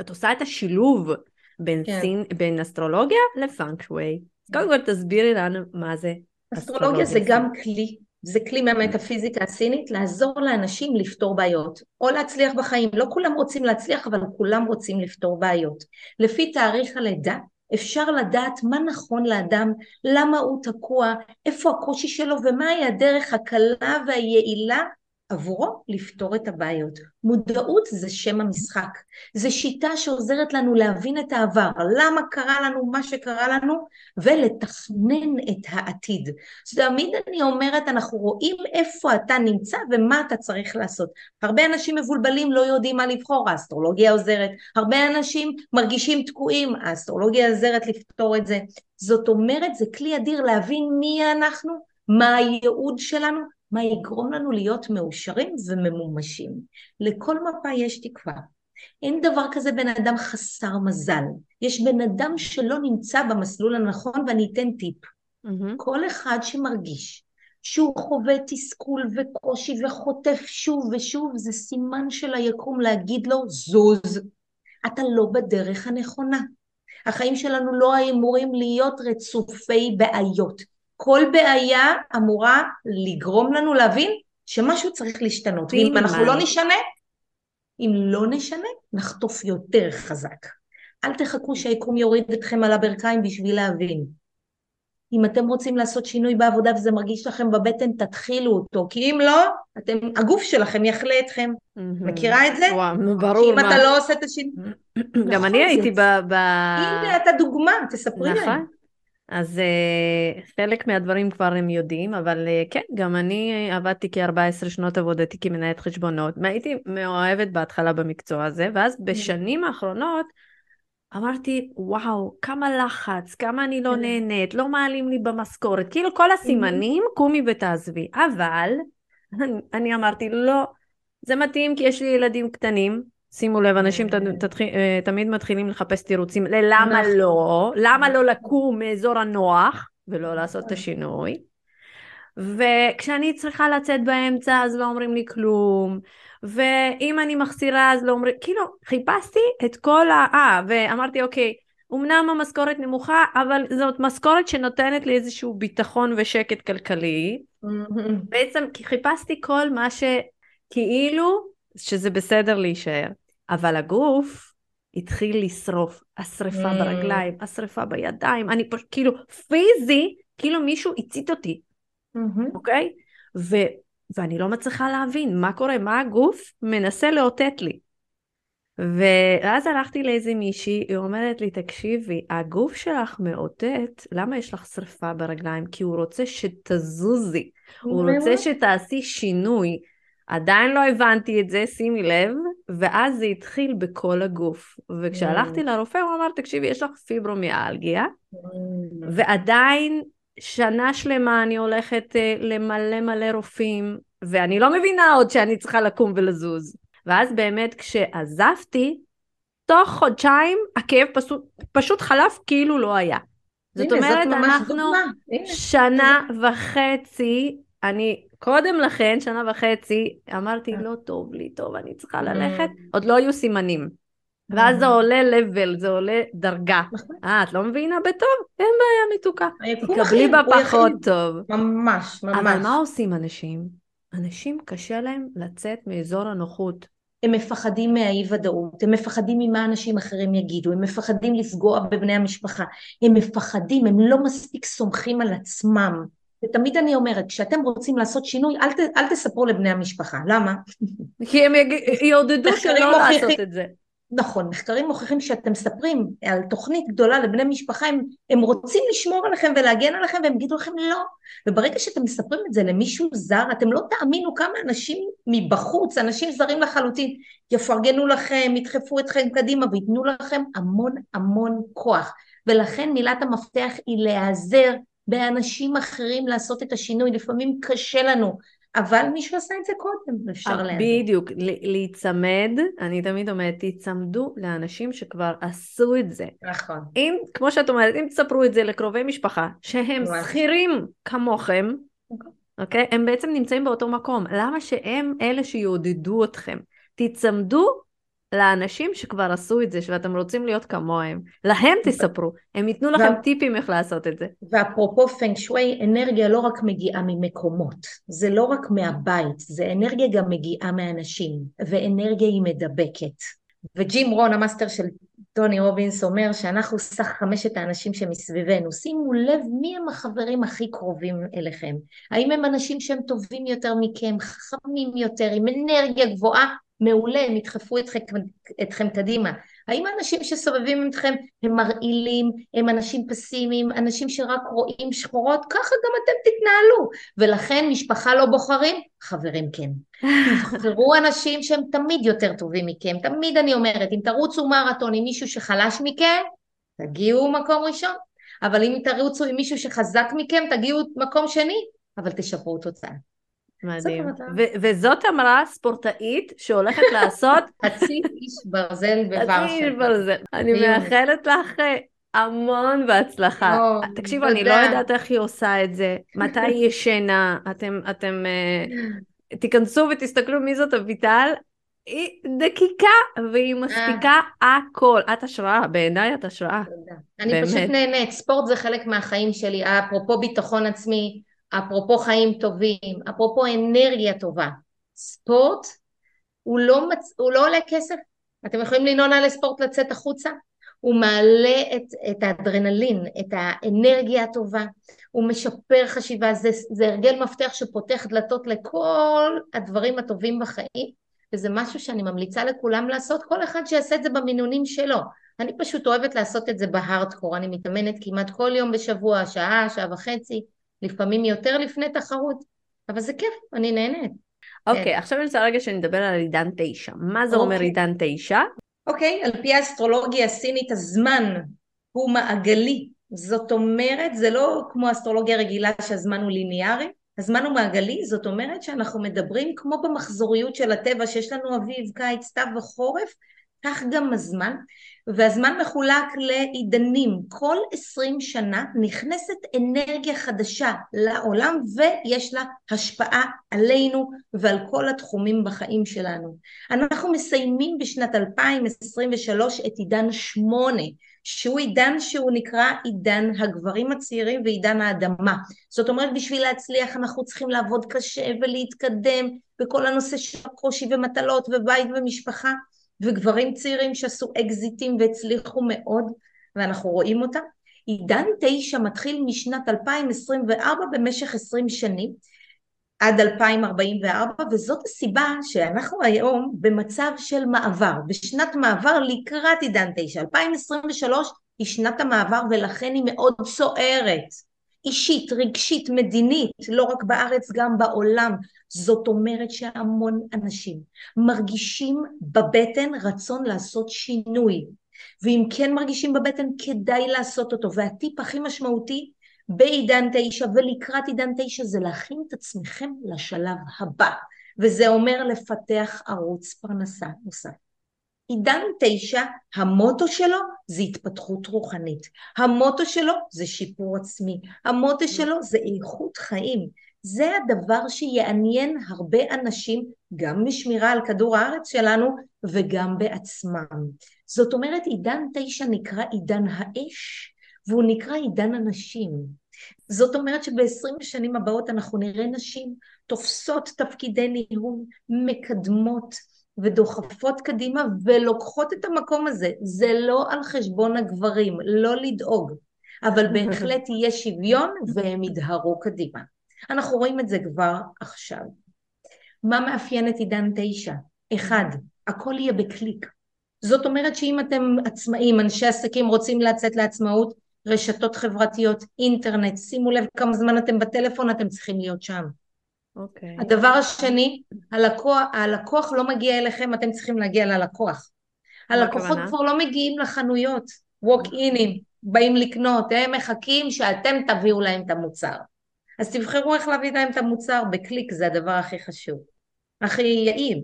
את עושה את השילוב בין, כן. סין, בין אסטרולוגיה לפאנק שווי. קודם כל תסבירי לנו מה זה אסטרולוגיה. זה גם כלי, זה כלי מהמטאפיזיקה הסינית לעזור לאנשים לפתור בעיות או להצליח בחיים. לא כולם רוצים להצליח אבל כולם רוצים לפתור בעיות. לפי תאריך הלידה אפשר לדעת מה נכון לאדם, למה הוא תקוע, איפה הקושי שלו ומהי הדרך הקלה והיעילה עבורו לפתור את הבעיות. מודעות זה שם המשחק. זו שיטה שעוזרת לנו להבין את העבר, למה קרה לנו מה שקרה לנו, ולתכנן את העתיד. אז תמיד אני אומרת, אנחנו רואים איפה אתה נמצא ומה אתה צריך לעשות. הרבה אנשים מבולבלים, לא יודעים מה לבחור, האסטרולוגיה עוזרת. הרבה אנשים מרגישים תקועים, האסטרולוגיה עוזרת לפתור את זה. זאת אומרת, זה כלי אדיר להבין מי אנחנו, מה הייעוד שלנו, מה יגרום לנו להיות מאושרים וממומשים. לכל מפה יש תקווה. אין דבר כזה בן אדם חסר מזל. יש בן אדם שלא נמצא במסלול הנכון ואני אתן טיפ. Mm-hmm. כל אחד שמרגיש שהוא חווה תסכול וקושי וחוטף שוב ושוב, זה סימן של היקום להגיד לו זוז. אתה לא בדרך הנכונה. החיים שלנו לא אמורים להיות רצופי בעיות. כל בעיה אמורה לגרום לנו להבין שמשהו צריך להשתנות. ואם אנחנו לא נשנה, אם לא נשנה, נחטוף יותר חזק. אל תחכו שהיקום יוריד אתכם על הברכיים בשביל להבין. אם אתם רוצים לעשות שינוי בעבודה וזה מרגיש לכם בבטן, תתחילו אותו, כי אם לא, אתם, הגוף שלכם יחלה אתכם. Mm-hmm. מכירה את זה? וואו, נו ברור. אם מה. אתה לא עושה את השינוי... גם נכון, אני הייתי ב... הנה, אתה דוגמה, תספרי נכון. אז uh, חלק מהדברים כבר הם יודעים, אבל uh, כן, גם אני עבדתי כ-14 שנות עבודתי כמנהלת חשבונות, והייתי מאוהבת בהתחלה במקצוע הזה, ואז בשנים האחרונות אמרתי, וואו, כמה לחץ, כמה אני לא כן. נהנית, לא מעלים לי במשכורת, כאילו כל הסימנים, קומי ותעזבי. אבל <laughs> אני אמרתי, לא, זה מתאים כי יש לי ילדים קטנים, שימו לב, אנשים אה, תמיד מתחילים לחפש תירוצים ללמה נכון. לא, למה לא לקום מאזור הנוח ולא לעשות את נכון. השינוי. וכשאני צריכה לצאת באמצע אז לא אומרים לי כלום, ואם אני מחסירה אז לא אומרים, כאילו חיפשתי את כל ה... אה, ואמרתי אוקיי, אמנם המשכורת נמוכה, אבל זאת משכורת שנותנת לי איזשהו ביטחון ושקט כלכלי. בעצם חיפשתי כל מה שכאילו שזה בסדר להישאר. אבל הגוף התחיל לשרוף, השרפה ברגליים, השרפה בידיים, אני פשוט, כאילו, פיזי, כאילו מישהו הצית אותי, אוקיי? ו... ואני לא מצליחה להבין מה קורה, מה הגוף מנסה לאותת לי. ואז הלכתי לאיזה מישהי, היא אומרת לי, תקשיבי, הגוף שלך מאותת, למה יש לך שרפה ברגליים? כי הוא רוצה שתזוזי, הוא רוצה שתעשי שינוי. עדיין לא הבנתי את זה, שימי לב, ואז זה התחיל בכל הגוף. וכשהלכתי לרופא, הוא אמר, תקשיבי, יש לך פיברומיאלגיה, ועדיין שנה שלמה אני הולכת uh, למלא מלא רופאים, ואני לא מבינה עוד שאני צריכה לקום ולזוז. ואז באמת כשעזבתי, תוך חודשיים הכאב פשוט, פשוט חלף כאילו לא היה. זאת אומרת, זאת אנחנו שנה וחצי, אני קודם לכן, שנה וחצי, אמרתי, לא טוב לי, טוב, אני צריכה ללכת, עוד לא היו סימנים. ואז זה עולה לבל, זה עולה דרגה. <laughs> אה, את לא מבינה בטוב? אין בעיה מתוקה. תקבלי בה פחות טוב. ממש, ממש. אבל מה עושים אנשים? אנשים קשה להם לצאת מאזור הנוחות. הם מפחדים מהאי ודאות, הם מפחדים ממה אנשים אחרים יגידו, הם מפחדים לפגוע בבני המשפחה, הם מפחדים, הם לא מספיק סומכים על עצמם. ותמיד אני אומרת, כשאתם רוצים לעשות שינוי, אל, ת, אל תספרו לבני המשפחה. למה? כי הם. יעודדו שלא לעשות את זה. נכון, מחקרים מוכיחים שאתם מספרים על תוכנית גדולה לבני משפחה, הם, הם רוצים לשמור עליכם ולהגן עליכם והם יגידו לכם לא. וברגע שאתם מספרים את זה למישהו זר, אתם לא תאמינו כמה אנשים מבחוץ, אנשים זרים לחלוטין, יפרגנו לכם, ידחפו אתכם קדימה וייתנו לכם המון המון כוח. ולכן מילת המפתח היא להיעזר באנשים אחרים לעשות את השינוי. לפעמים קשה לנו, אבל מישהו עשה את זה קודם, אפשר להבין. בדיוק, להיצמד, אני תמיד אומרת, תיצמדו לאנשים שכבר עשו את זה. נכון. אם, כמו שאת אומרת, אם תספרו את זה לקרובי משפחה, שהם שכירים כמוכם, אוקיי. אוקיי? הם בעצם נמצאים באותו מקום. למה שהם אלה שיעודדו אתכם? תיצמדו לאנשים שכבר עשו את זה, שאתם רוצים להיות כמוהם. להם תספרו, הם ייתנו לכם וה... טיפים איך לעשות את זה. ואפרופו פנג שואי, אנרגיה לא רק מגיעה ממקומות, זה לא רק מהבית, זה אנרגיה גם מגיעה מאנשים, ואנרגיה היא מדבקת. וג'ים רון, המאסטר של טוני רובינס, אומר שאנחנו סך חמשת האנשים שמסביבנו. שימו לב מי הם החברים הכי קרובים אליכם. האם הם אנשים שהם טובים יותר מכם, חכמים יותר, עם אנרגיה גבוהה, מעולה, הם ידחפו אתכם, אתכם קדימה. האם האנשים שסובבים אתכם הם מרעילים, הם אנשים פסימיים, אנשים שרק רואים שחורות? ככה גם אתם תתנהלו. ולכן משפחה לא בוחרים, חברים כן. <laughs> תבחרו אנשים שהם תמיד יותר טובים מכם. תמיד אני אומרת, אם תרוצו מרתון עם מישהו שחלש מכם, תגיעו מקום ראשון. אבל אם תרוצו עם מישהו שחזק מכם, תגיעו מקום שני, אבל תשפרו תוצאה. מדהים. וזאת אמרה ספורטאית שהולכת <laughs> לעשות... חצי איש ברזל בוורשה. חצי איש ברזל. אני מאחלת לך אה, המון בהצלחה. תקשיבו, אני לא יודעת איך היא עושה את זה, מתי היא ישנה, אתם, אתם uh, תיכנסו ותסתכלו מי זאת אביטל, היא דקיקה והיא מספיקה הכל. את השראה, בעיניי את השראה. אני פשוט נהנית, ספורט זה חלק מהחיים שלי, אפרופו ביטחון עצמי. אפרופו חיים טובים, אפרופו אנרגיה טובה, ספורט הוא לא, מצ... הוא לא עולה כסף, אתם יכולים לנעון על הספורט לצאת החוצה, הוא מעלה את, את האדרנלין, את האנרגיה הטובה, הוא משפר חשיבה, זה, זה הרגל מפתח שפותח דלתות לכל הדברים הטובים בחיים, וזה משהו שאני ממליצה לכולם לעשות, כל אחד שיעשה את זה במינונים שלו. אני פשוט אוהבת לעשות את זה בהארדקור, אני מתאמנת כמעט כל יום בשבוע, שעה, שעה וחצי, לפעמים יותר לפני תחרות, אבל זה כיף, אני נהנית. אוקיי, okay, כן. עכשיו אני רוצה רגע שנדבר על עידן תשע. מה זה okay. אומר אוקיי. עידן תשע? אוקיי? על פי האסטרולוגיה הסינית הזמן הוא מעגלי. זאת אומרת, זה לא כמו אסטרולוגיה רגילה שהזמן הוא ליניארי, הזמן הוא מעגלי, זאת אומרת שאנחנו מדברים כמו במחזוריות של הטבע שיש לנו אביב, קיץ, סתיו וחורף, כך גם הזמן, והזמן מחולק לעידנים. כל עשרים שנה נכנסת אנרגיה חדשה לעולם ויש לה השפעה עלינו ועל כל התחומים בחיים שלנו. אנחנו מסיימים בשנת 2023 את עידן שמונה, שהוא עידן שהוא נקרא עידן הגברים הצעירים ועידן האדמה. זאת אומרת בשביל להצליח אנחנו צריכים לעבוד קשה ולהתקדם בכל הנושא של קושי ומטלות ובית ומשפחה וגברים צעירים שעשו אקזיטים והצליחו מאוד ואנחנו רואים אותם. עידן תשע מתחיל משנת 2024 במשך 20 שנים עד 2044 וזאת הסיבה שאנחנו היום במצב של מעבר, בשנת מעבר לקראת עידן תשע. 2023 היא שנת המעבר ולכן היא מאוד סוערת. אישית, רגשית, מדינית, לא רק בארץ, גם בעולם. זאת אומרת שהמון אנשים מרגישים בבטן רצון לעשות שינוי. ואם כן מרגישים בבטן, כדאי לעשות אותו. והטיפ הכי משמעותי בעידן תשע ולקראת עידן תשע זה להכין את עצמכם לשלב הבא. וזה אומר לפתח ערוץ פרנסה נוסף. עידן תשע, המוטו שלו זה התפתחות רוחנית, המוטו שלו זה שיפור עצמי, המוטו שלו זה איכות חיים. זה הדבר שיעניין הרבה אנשים, גם בשמירה על כדור הארץ שלנו וגם בעצמם. זאת אומרת, עידן תשע נקרא עידן האש, והוא נקרא עידן הנשים. זאת אומרת שבעשרים השנים הבאות אנחנו נראה נשים תופסות תפקידי ניהול, מקדמות, ודוחפות קדימה ולוקחות את המקום הזה. זה לא על חשבון הגברים, לא לדאוג, אבל בהחלט יהיה שוויון והם ידהרו קדימה. אנחנו רואים את זה כבר עכשיו. מה מאפיין את עידן תשע? אחד, הכל יהיה בקליק. זאת אומרת שאם אתם עצמאים, אנשי עסקים רוצים לצאת לעצמאות, רשתות חברתיות, אינטרנט, שימו לב כמה זמן אתם בטלפון, אתם צריכים להיות שם. אוקיי. Okay. הדבר השני, הלקוח, הלקוח לא מגיע אליכם, אתם צריכים להגיע ללקוח. הלקוחות כבר לא מגיעים לחנויות, walk inים, באים לקנות, הם מחכים שאתם תביאו להם את המוצר. אז תבחרו איך להביא להם את המוצר, בקליק זה הדבר הכי חשוב, הכי יעיל.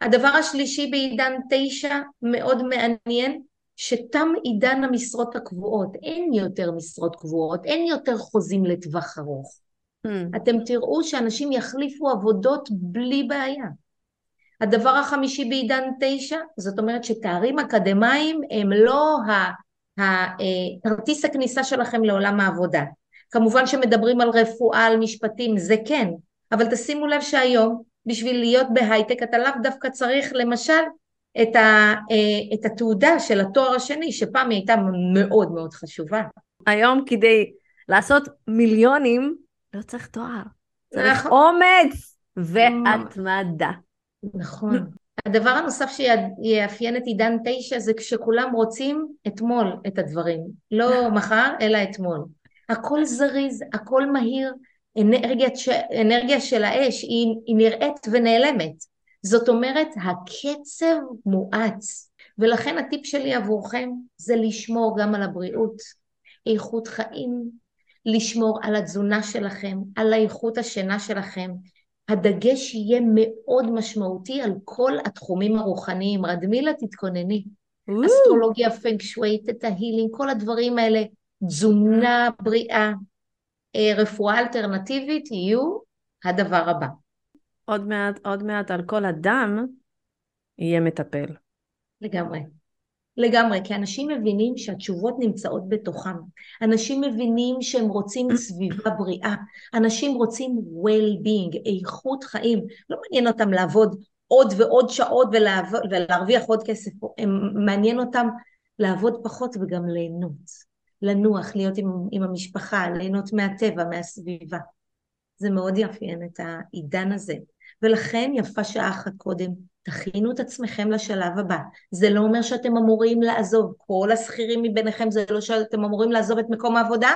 הדבר השלישי בעידן תשע, מאוד מעניין, שתם עידן המשרות הקבועות, אין יותר משרות קבועות, אין יותר חוזים לטווח ארוך. Hmm. אתם תראו שאנשים יחליפו עבודות בלי בעיה. הדבר החמישי בעידן תשע, זאת אומרת שתארים אקדמיים הם לא אה, כרטיס הכניסה שלכם לעולם העבודה. כמובן שמדברים על רפואה, על משפטים, זה כן, אבל תשימו לב שהיום בשביל להיות בהייטק אתה לאו דווקא צריך למשל את, ה, אה, את התעודה של התואר השני, שפעם היא הייתה מאוד מאוד חשובה. היום כדי לעשות מיליונים לא צריך תואר, צריך נכון. אומץ והתמדה. נכון. הדבר הנוסף שיאפיין את עידן תשע זה כשכולם רוצים אתמול את הדברים, לא <laughs> מחר אלא אתמול. הכל זריז, הכל מהיר, אנרגיית ש... אנרגיה של האש היא, היא נראית ונעלמת. זאת אומרת הקצב מואץ ולכן הטיפ שלי עבורכם זה לשמור גם על הבריאות, איכות חיים, לשמור על התזונה שלכם, על האיכות השינה שלכם. הדגש יהיה מאוד משמעותי על כל התחומים הרוחניים. רדמילה, תתכונני. אסטרולוגיה, פנק שווי, תטא הילינג, כל הדברים האלה, תזונה בריאה, אה, רפואה אלטרנטיבית, יהיו הדבר הבא. עוד מעט, עוד מעט על כל אדם יהיה מטפל. לגמרי. לגמרי, כי אנשים מבינים שהתשובות נמצאות בתוכם. אנשים מבינים שהם רוצים סביבה בריאה. אנשים רוצים well-being, איכות חיים. לא מעניין אותם לעבוד עוד ועוד שעות ולעבוד, ולהרוויח עוד כסף. הם, מעניין אותם לעבוד פחות וגם ליהנות. לנוח, להיות עם, עם המשפחה, ליהנות מהטבע, מהסביבה. זה מאוד יאפיין את העידן הזה. ולכן יפה שעה אחת קודם. תכינו את עצמכם לשלב הבא. זה לא אומר שאתם אמורים לעזוב, כל השכירים מביניכם זה לא שאתם אמורים לעזוב את מקום העבודה,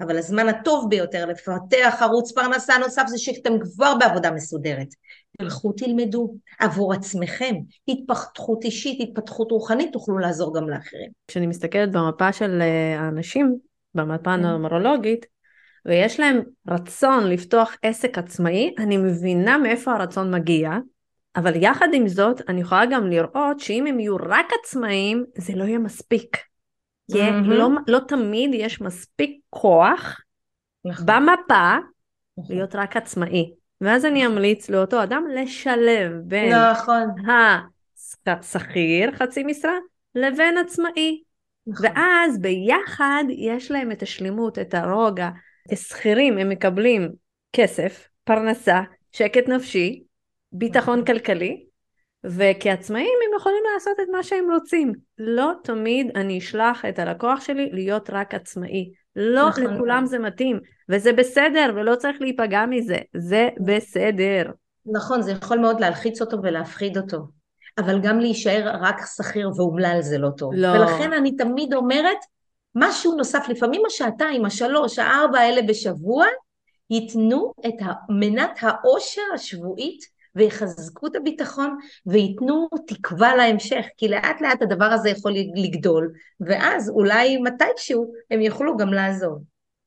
אבל הזמן הטוב ביותר לפתח ערוץ פרנסה נוסף זה שאתם כבר בעבודה מסודרת. תלכו תלמדו עבור עצמכם, התפתחות אישית, התפתחות רוחנית, תוכלו לעזור גם לאחרים. כשאני מסתכלת במפה של אה, האנשים, במפה כן. הנומרולוגית, ויש להם רצון לפתוח עסק עצמאי, אני מבינה מאיפה הרצון מגיע, אבל יחד עם זאת, אני יכולה גם לראות שאם הם יהיו רק עצמאים, זה לא יהיה מספיק. mm-hmm. לא, לא תמיד יש מספיק כוח נכון. במפה נכון. להיות רק עצמאי. ואז אני אמליץ לאותו אדם לשלב בין נכון. השכיר, חצי משרה, לבין עצמאי. נכון. ואז ביחד יש להם את השלימות, את הרוגע. שכירים הם מקבלים כסף, פרנסה, שקט נפשי, ביטחון. כלכלי, וכעצמאים הם יכולים לעשות את מה שהם רוצים. לא תמיד אני אשלח את הלקוח שלי להיות רק עצמאי. לא נכון. לכולם זה מתאים, וזה בסדר, ולא צריך להיפגע מזה, זה בסדר. נכון, זה יכול מאוד להלחיץ אותו ולהפחיד אותו, אבל גם להישאר רק שכיר ואומלל זה לא טוב. לא. ולכן אני תמיד אומרת, משהו נוסף, לפעמים השעתיים, השלוש, הארבע האלה בשבוע, ייתנו את מנת העושר השבועית ויחזקו את הביטחון וייתנו תקווה להמשך, כי לאט לאט הדבר הזה יכול לגדול, ואז אולי מתישהו הם יוכלו גם לעזור.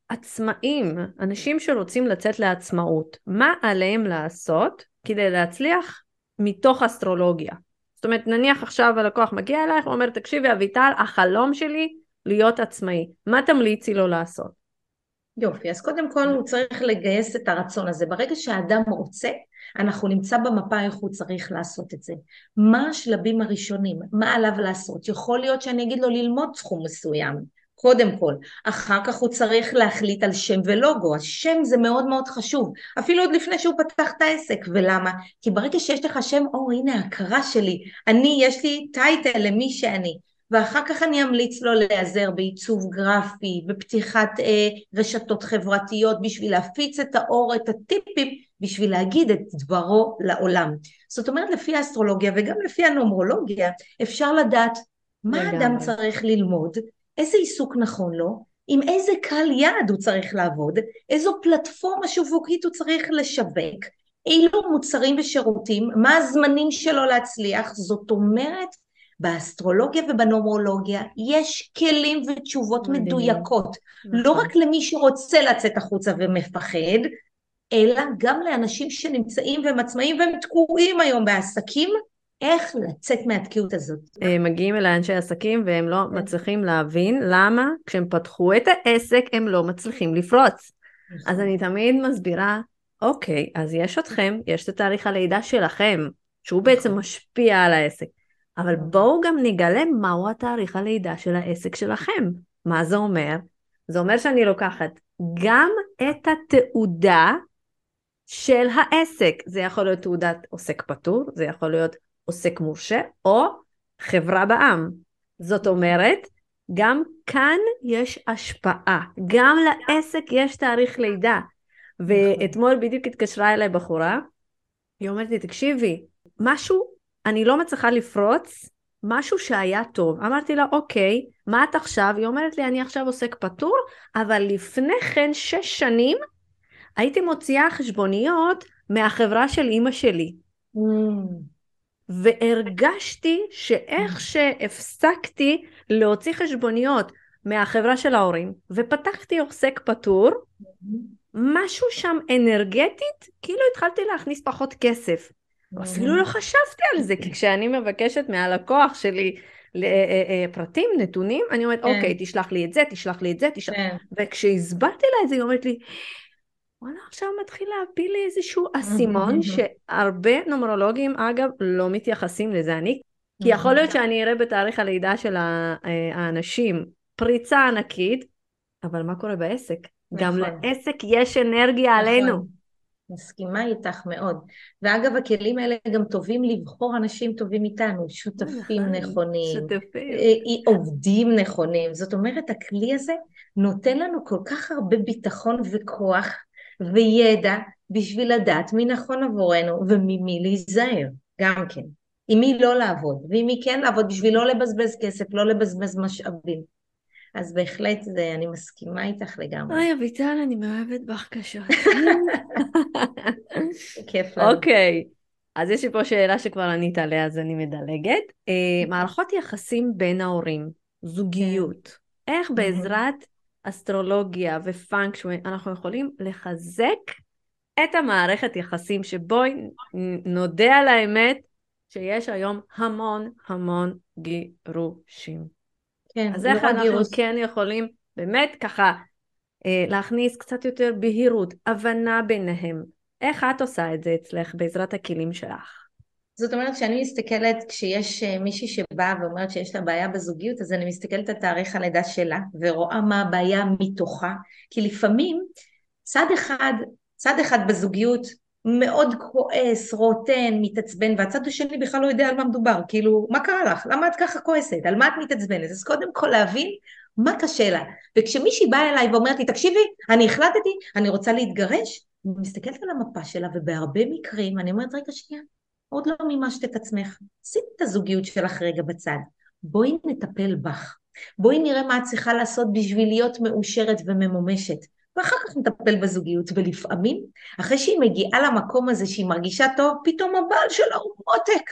עצמאים, אנשים שרוצים לצאת לעצמאות, מה עליהם לעשות כדי להצליח מתוך אסטרולוגיה? זאת אומרת, נניח עכשיו הלקוח מגיע אלייך ואומר, תקשיבי אביטל, החלום שלי להיות עצמאי, מה תמליצי לו לעשות? יופי, אז קודם כל הוא צריך לגייס את הרצון הזה. ברגע שהאדם רוצה, אנחנו נמצא במפה איך הוא צריך לעשות את זה. מה השלבים הראשונים? מה עליו לעשות? יכול להיות שאני אגיד לו ללמוד סכום מסוים, קודם כל. אחר כך הוא צריך להחליט על שם ולוגו. השם זה מאוד מאוד חשוב, אפילו עוד לפני שהוא פתח את העסק. ולמה? כי ברגע שיש לך שם, או הנה ההכרה שלי, אני, יש לי טייטל למי שאני. ואחר כך אני אמליץ לו להיעזר בעיצוב גרפי, בפתיחת אה, רשתות חברתיות בשביל להפיץ את האור, את הטיפים, בשביל להגיד את דברו לעולם. זאת אומרת לפי האסטרולוגיה וגם לפי הנומרולוגיה אפשר לדעת מה אדם צריך ללמוד, איזה עיסוק נכון לו, עם איזה קהל יעד הוא צריך לעבוד, איזו פלטפורמה שיווקית הוא צריך לשווק, אילו מוצרים ושירותים, מה הזמנים שלו להצליח, זאת אומרת באסטרולוגיה ובנומרולוגיה יש כלים ותשובות מדויקות, לא נכון. רק למי שרוצה לצאת החוצה ומפחד, אלא גם לאנשים שנמצאים והם עצמאים והם תקועים היום בעסקים, איך לצאת מהתקיעות הזאת. אה, מגיעים אל אנשי עסקים והם לא כן. מצליחים להבין למה כשהם פתחו את העסק הם לא מצליחים לפרוץ. נכון. אז אני תמיד מסבירה, אוקיי, אז יש אתכם, יש את תאריך הלידה שלכם, שהוא בעצם נכון. משפיע על העסק. אבל בואו גם נגלה מהו התאריך הלידה של העסק שלכם. מה זה אומר? זה אומר שאני לוקחת גם את התעודה של העסק. זה יכול להיות תעודת עוסק פטור, זה יכול להיות עוסק מורשה, או חברה בע"מ. זאת אומרת, גם כאן יש השפעה, גם לעסק יש תאריך לידה. ואתמול בדיוק התקשרה אליי בחורה, היא אומרת לי, תקשיבי, משהו אני לא מצליחה לפרוץ משהו שהיה טוב. אמרתי לה, אוקיי, מה את עכשיו? היא אומרת לי, אני עכשיו עוסק פטור, אבל לפני כן, שש שנים, הייתי מוציאה חשבוניות מהחברה של אימא שלי. Mm. והרגשתי שאיך שהפסקתי להוציא חשבוניות מהחברה של ההורים, ופתחתי עוסק פטור, משהו שם אנרגטית, כאילו התחלתי להכניס פחות כסף. אפילו לא חשבתי על זה, כי כשאני מבקשת מהלקוח שלי אה, אה, אה, פרטים, נתונים, אני אומרת, כן. אוקיי, תשלח לי את זה, תשלח לי את זה, תשלח... כן. וכשהסברתי לה את זה, היא אומרת לי, וואלה, עכשיו מתחיל להפיל לי איזשהו אסימון, <laughs> שהרבה נומרולוגים, אגב, לא מתייחסים לזה. אני, כי יכול להיות שאני אראה בתאריך הלידה של האנשים פריצה ענקית, אבל מה קורה בעסק? גם נכון. לעסק יש אנרגיה עלינו. נכון. מסכימה איתך מאוד. ואגב, הכלים האלה גם טובים לבחור אנשים טובים איתנו, שותפים נכון, נכונים, שותפים. אה, אה, עובדים נכונים. זאת אומרת, הכלי הזה נותן לנו כל כך הרבה ביטחון וכוח וידע בשביל לדעת מי נכון עבורנו וממי להיזהר, גם כן. עם מי לא לעבוד, ועם מי כן לעבוד בשביל לא לבזבז כסף, לא לבזבז משאבים. אז בהחלט זה, אני מסכימה איתך לגמרי. אוי, אביטל, אני מאוהבת בך קשות. כיף לנו. אוקיי, אז יש לי פה שאלה שכבר ענית עליה, אז אני מדלגת. אה, מערכות יחסים בין ההורים, זוגיות. איך בעזרת אסטרולוגיה ופאנק שווי אנחנו יכולים לחזק את המערכת יחסים, שבואי נודה על האמת שיש היום המון המון גירושים. כן, אז איך אנחנו גירוש. כן יכולים באמת ככה אה, להכניס קצת יותר בהירות, הבנה ביניהם. איך את עושה את זה אצלך בעזרת הכלים שלך? זאת אומרת שאני מסתכלת, כשיש אה, מישהי שבאה ואומרת שיש לה בעיה בזוגיות, אז אני מסתכלת על תאריך הלידה שלה, ורואה מה הבעיה מתוכה, כי לפעמים צד אחד, צד אחד בזוגיות מאוד כועס, רוטן, מתעצבן, והצד השני בכלל לא יודע על מה מדובר, כאילו, מה קרה לך? למה את ככה כועסת? על מה את מתעצבנת? אז קודם כל להבין מה קשה לה. וכשמישהי באה אליי ואומרת לי, תקשיבי, אני החלטתי, אני רוצה להתגרש, אני מסתכלת על המפה שלה, ובהרבה מקרים אני אומרת, רגע שנייה, עוד לא מימשת את עצמך, שימי את הזוגיות שלך רגע בצד, בואי נטפל בך, בואי נראה מה את צריכה לעשות בשביל להיות מאושרת וממומשת, ואחר כך נטפל בזוגיות, ולפעמים, אחרי שהיא מגיעה למקום הזה שהיא מרגישה טוב, פתאום הבעל שלה הוא מותק,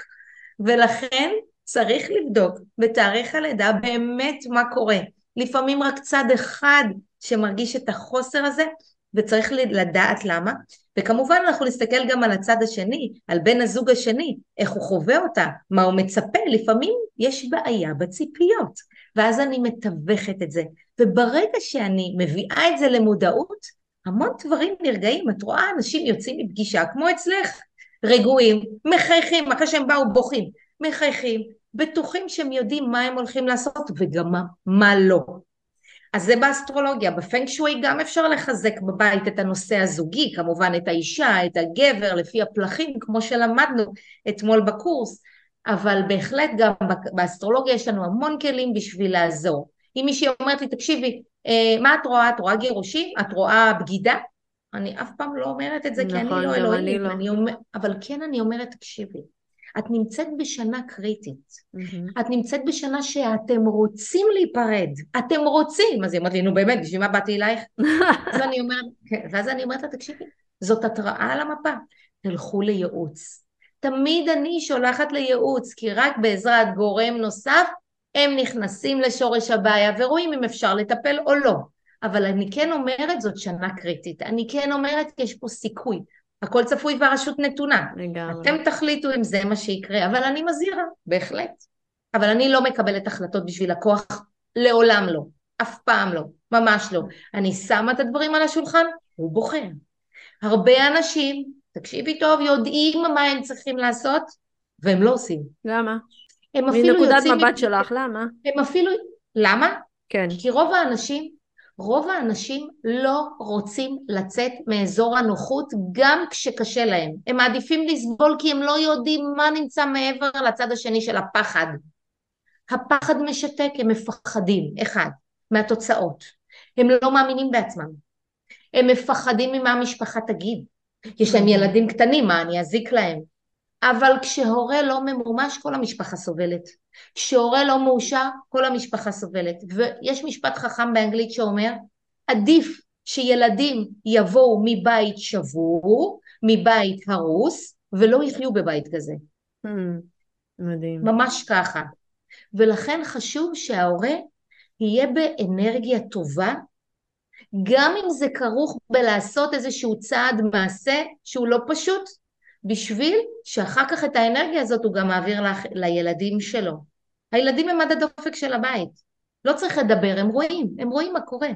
ולכן צריך לבדוק בתאריך הלידה באמת מה קורה. לפעמים רק צד אחד שמרגיש את החוסר הזה, וצריך לדעת למה, וכמובן אנחנו נסתכל גם על הצד השני, על בן הזוג השני, איך הוא חווה אותה, מה הוא מצפה, לפעמים יש בעיה בציפיות, ואז אני מתווכת את זה, וברגע שאני מביאה את זה למודעות, המון דברים נרגעים, את רואה אנשים יוצאים מפגישה כמו אצלך, רגועים, מחייכים, אחרי שהם באו בוכים, מחייכים, בטוחים שהם יודעים מה הם הולכים לעשות וגם מה, מה לא. אז זה באסטרולוגיה, בפנג שווי גם אפשר לחזק בבית את הנושא הזוגי, כמובן את האישה, את הגבר, לפי הפלחים, כמו שלמדנו אתמול בקורס, אבל בהחלט גם באסטרולוגיה יש לנו המון כלים בשביל לעזור. אם מישהי אומרת לי, תקשיבי, אה, מה את רואה? את רואה גירושים? את רואה בגידה? אני אף פעם לא אומרת את זה, נכון, כי אני לא אלוהים, אני לא. אומר, אבל כן אני אומרת, תקשיבי, את נמצאת בשנה קריטית. Mm-hmm. את נמצאת בשנה שאתם רוצים להיפרד. אתם רוצים. אז היא אמרת לי, נו באמת, בשביל מה באתי אלייך? אז אני אומרת, כן, ואז אני אומרת לה, תקשיבי, זאת התראה על המפה. תלכו לייעוץ. תמיד אני שולחת לייעוץ, כי רק בעזרת גורם נוסף הם נכנסים לשורש הבעיה ורואים אם אפשר לטפל או לא. אבל אני כן אומרת, זאת שנה קריטית. אני כן אומרת, יש פה סיכוי. הכל צפוי והרשות נתונה. לגמרי. אתם תחליטו אם זה מה שיקרה, אבל אני מזהירה, בהחלט. אבל אני לא מקבלת החלטות בשביל לקוח, לעולם לא. אף פעם לא, ממש לא. אני שמה את הדברים על השולחן, הוא בוחר. הרבה אנשים, תקשיבי טוב, יודעים מה הם צריכים לעשות, והם לא עושים. למה? הם אפילו מנקודת מבט שלך, למה? הם אפילו... למה? כן. כי רוב האנשים רוב האנשים לא רוצים לצאת מאזור הנוחות גם כשקשה להם. הם מעדיפים לסבול כי הם לא יודעים מה נמצא מעבר לצד השני של הפחד. הפחד משתק, הם מפחדים, אחד, מהתוצאות. הם לא מאמינים בעצמם. הם מפחדים ממה המשפחה תגיד. יש להם ילדים קטנים, מה אני אזיק להם? אבל כשהורה לא ממומש כל המשפחה סובלת. כשהורה לא מאושר כל המשפחה סובלת. ויש משפט חכם באנגלית שאומר עדיף שילדים יבואו מבית שבור, מבית הרוס, ולא יחיו בבית כזה. Hmm, מדהים. ממש ככה. ולכן חשוב שההורה יהיה באנרגיה טובה, גם אם זה כרוך בלעשות איזשהו צעד מעשה שהוא לא פשוט, בשביל שאחר כך את האנרגיה הזאת הוא גם מעביר לך, לילדים שלו. הילדים הם עד הדופק של הבית. לא צריך לדבר, הם רואים, הם רואים מה קורה.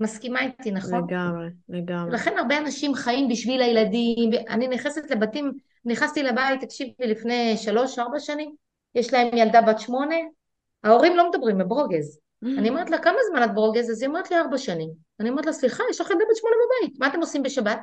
מסכימה איתי, נכון? לגמרי, לגמרי. לכן הרבה אנשים חיים בשביל הילדים, אני נכנסת לבתים, נכנסתי לבית, תקשיבי, לפני שלוש-ארבע שנים, יש להם ילדה בת שמונה, ההורים לא מדברים, הם ברוגז. Mm. אני אומרת לה, כמה זמן את ברוגז? אז היא אומרת לי, ארבע שנים. אני אומרת לה, סליחה, יש לך ילדה בת שמונה בבית, מה אתם עושים בשבת?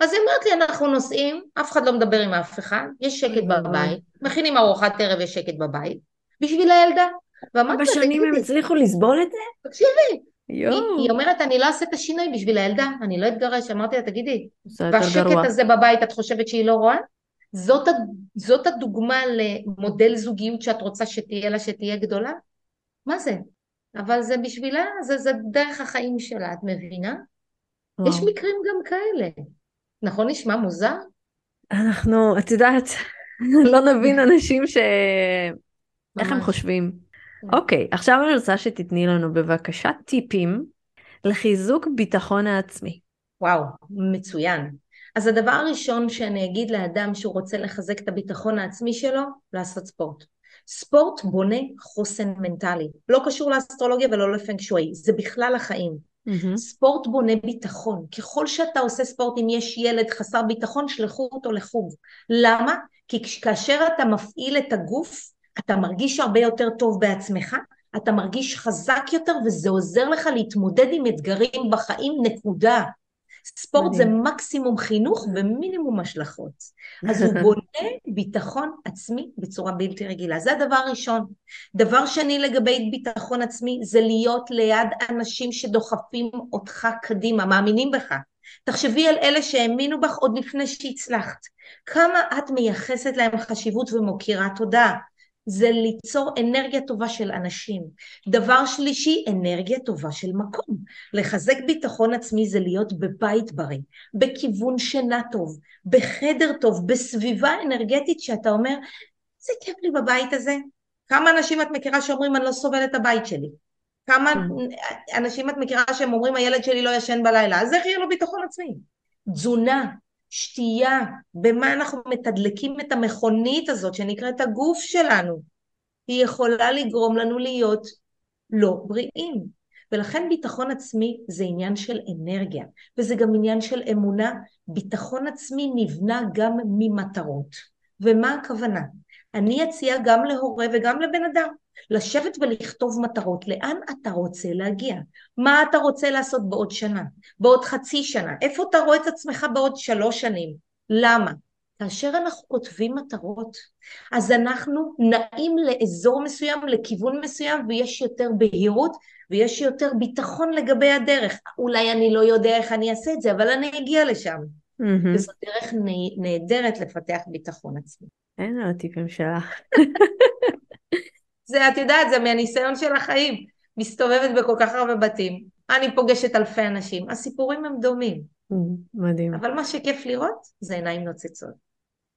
אז היא אומרת לי, אנחנו נוסעים, אף אחד לא מדבר עם אף אחד, יש שקט בבית, מכינים ארוחת ערב, יש שקט בבית, בשביל הילדה. לה, תגידי, הם הצליחו לסבול את זה? תקשיבי. היא, היא אומרת, אני לא אעשה את השינוי בשביל הילדה, אני לא אתגרש. אמרתי לה, תגידי, והשקט הזה בבית, את חושבת שהיא לא רואה? זאת, זאת הדוגמה למודל זוגיות שאת רוצה שתהיה לה, שתהיה גדולה? מה זה? אבל זה בשבילה, זה, זה דרך החיים שלה, את מבינה? או. יש מקרים גם כאלה. נכון נשמע מוזר? אנחנו, את יודעת, <laughs> לא נבין אנשים ש... איך הם חושבים. כן. אוקיי, עכשיו אני רוצה שתתני לנו בבקשה טיפים לחיזוק ביטחון העצמי. וואו, מצוין. אז הדבר הראשון שאני אגיד לאדם שהוא רוצה לחזק את הביטחון העצמי שלו, לעשות ספורט. ספורט בונה חוסן מנטלי. לא קשור לאסטרולוגיה ולא לפנק שווי, זה בכלל החיים. Mm-hmm. ספורט בונה ביטחון. ככל שאתה עושה ספורט, אם יש ילד חסר ביטחון, שלחו אותו לחוג. למה? כי כאשר אתה מפעיל את הגוף, אתה מרגיש הרבה יותר טוב בעצמך, אתה מרגיש חזק יותר וזה עוזר לך להתמודד עם אתגרים בחיים, נקודה. ספורט מדהים. זה מקסימום חינוך ומינימום השלכות. אז הוא <laughs> בונה ביטחון עצמי בצורה בלתי רגילה. זה הדבר הראשון. דבר שני לגבי ביטחון עצמי זה להיות ליד אנשים שדוחפים אותך קדימה, מאמינים בך. תחשבי על אלה שהאמינו בך עוד לפני שהצלחת. כמה את מייחסת להם חשיבות ומוקירה תודה. זה ליצור אנרגיה טובה של אנשים. דבר שלישי, אנרגיה טובה של מקום. לחזק ביטחון עצמי זה להיות בבית בריא, בכיוון שינה טוב, בחדר טוב, בסביבה אנרגטית שאתה אומר, איזה כיף לי בבית הזה. כמה אנשים את מכירה שאומרים אני לא סובל את הבית שלי? כמה כן. אנשים את מכירה שהם אומרים הילד שלי לא ישן בלילה? אז איך יהיה לו ביטחון עצמי? תזונה, שתייה, במה אנחנו מתדלקים את המכונית הזאת שנקראת הגוף שלנו, היא יכולה לגרום לנו להיות לא בריאים. ולכן ביטחון עצמי זה עניין של אנרגיה, וזה גם עניין של אמונה. ביטחון עצמי נבנה גם ממטרות. ומה הכוונה? אני אציע גם להורה וגם לבן אדם לשבת ולכתוב מטרות, לאן אתה רוצה להגיע, מה אתה רוצה לעשות בעוד שנה, בעוד חצי שנה, איפה אתה רואה את עצמך בעוד שלוש שנים, למה? כאשר אנחנו כותבים מטרות, אז אנחנו נעים לאזור מסוים, לכיוון מסוים, ויש יותר בהירות ויש יותר ביטחון לגבי הדרך. אולי אני לא יודע איך אני אעשה את זה, אבל אני אגיע לשם. Mm-hmm. וזו דרך נהדרת לפתח ביטחון עצמי. אין לו הטיפים שלך. זה, את יודעת, זה מהניסיון של החיים. מסתובבת בכל כך הרבה בתים, אני פוגשת אלפי אנשים, הסיפורים הם דומים. Mm, מדהים. אבל מה שכיף לראות זה עיניים נוצצות.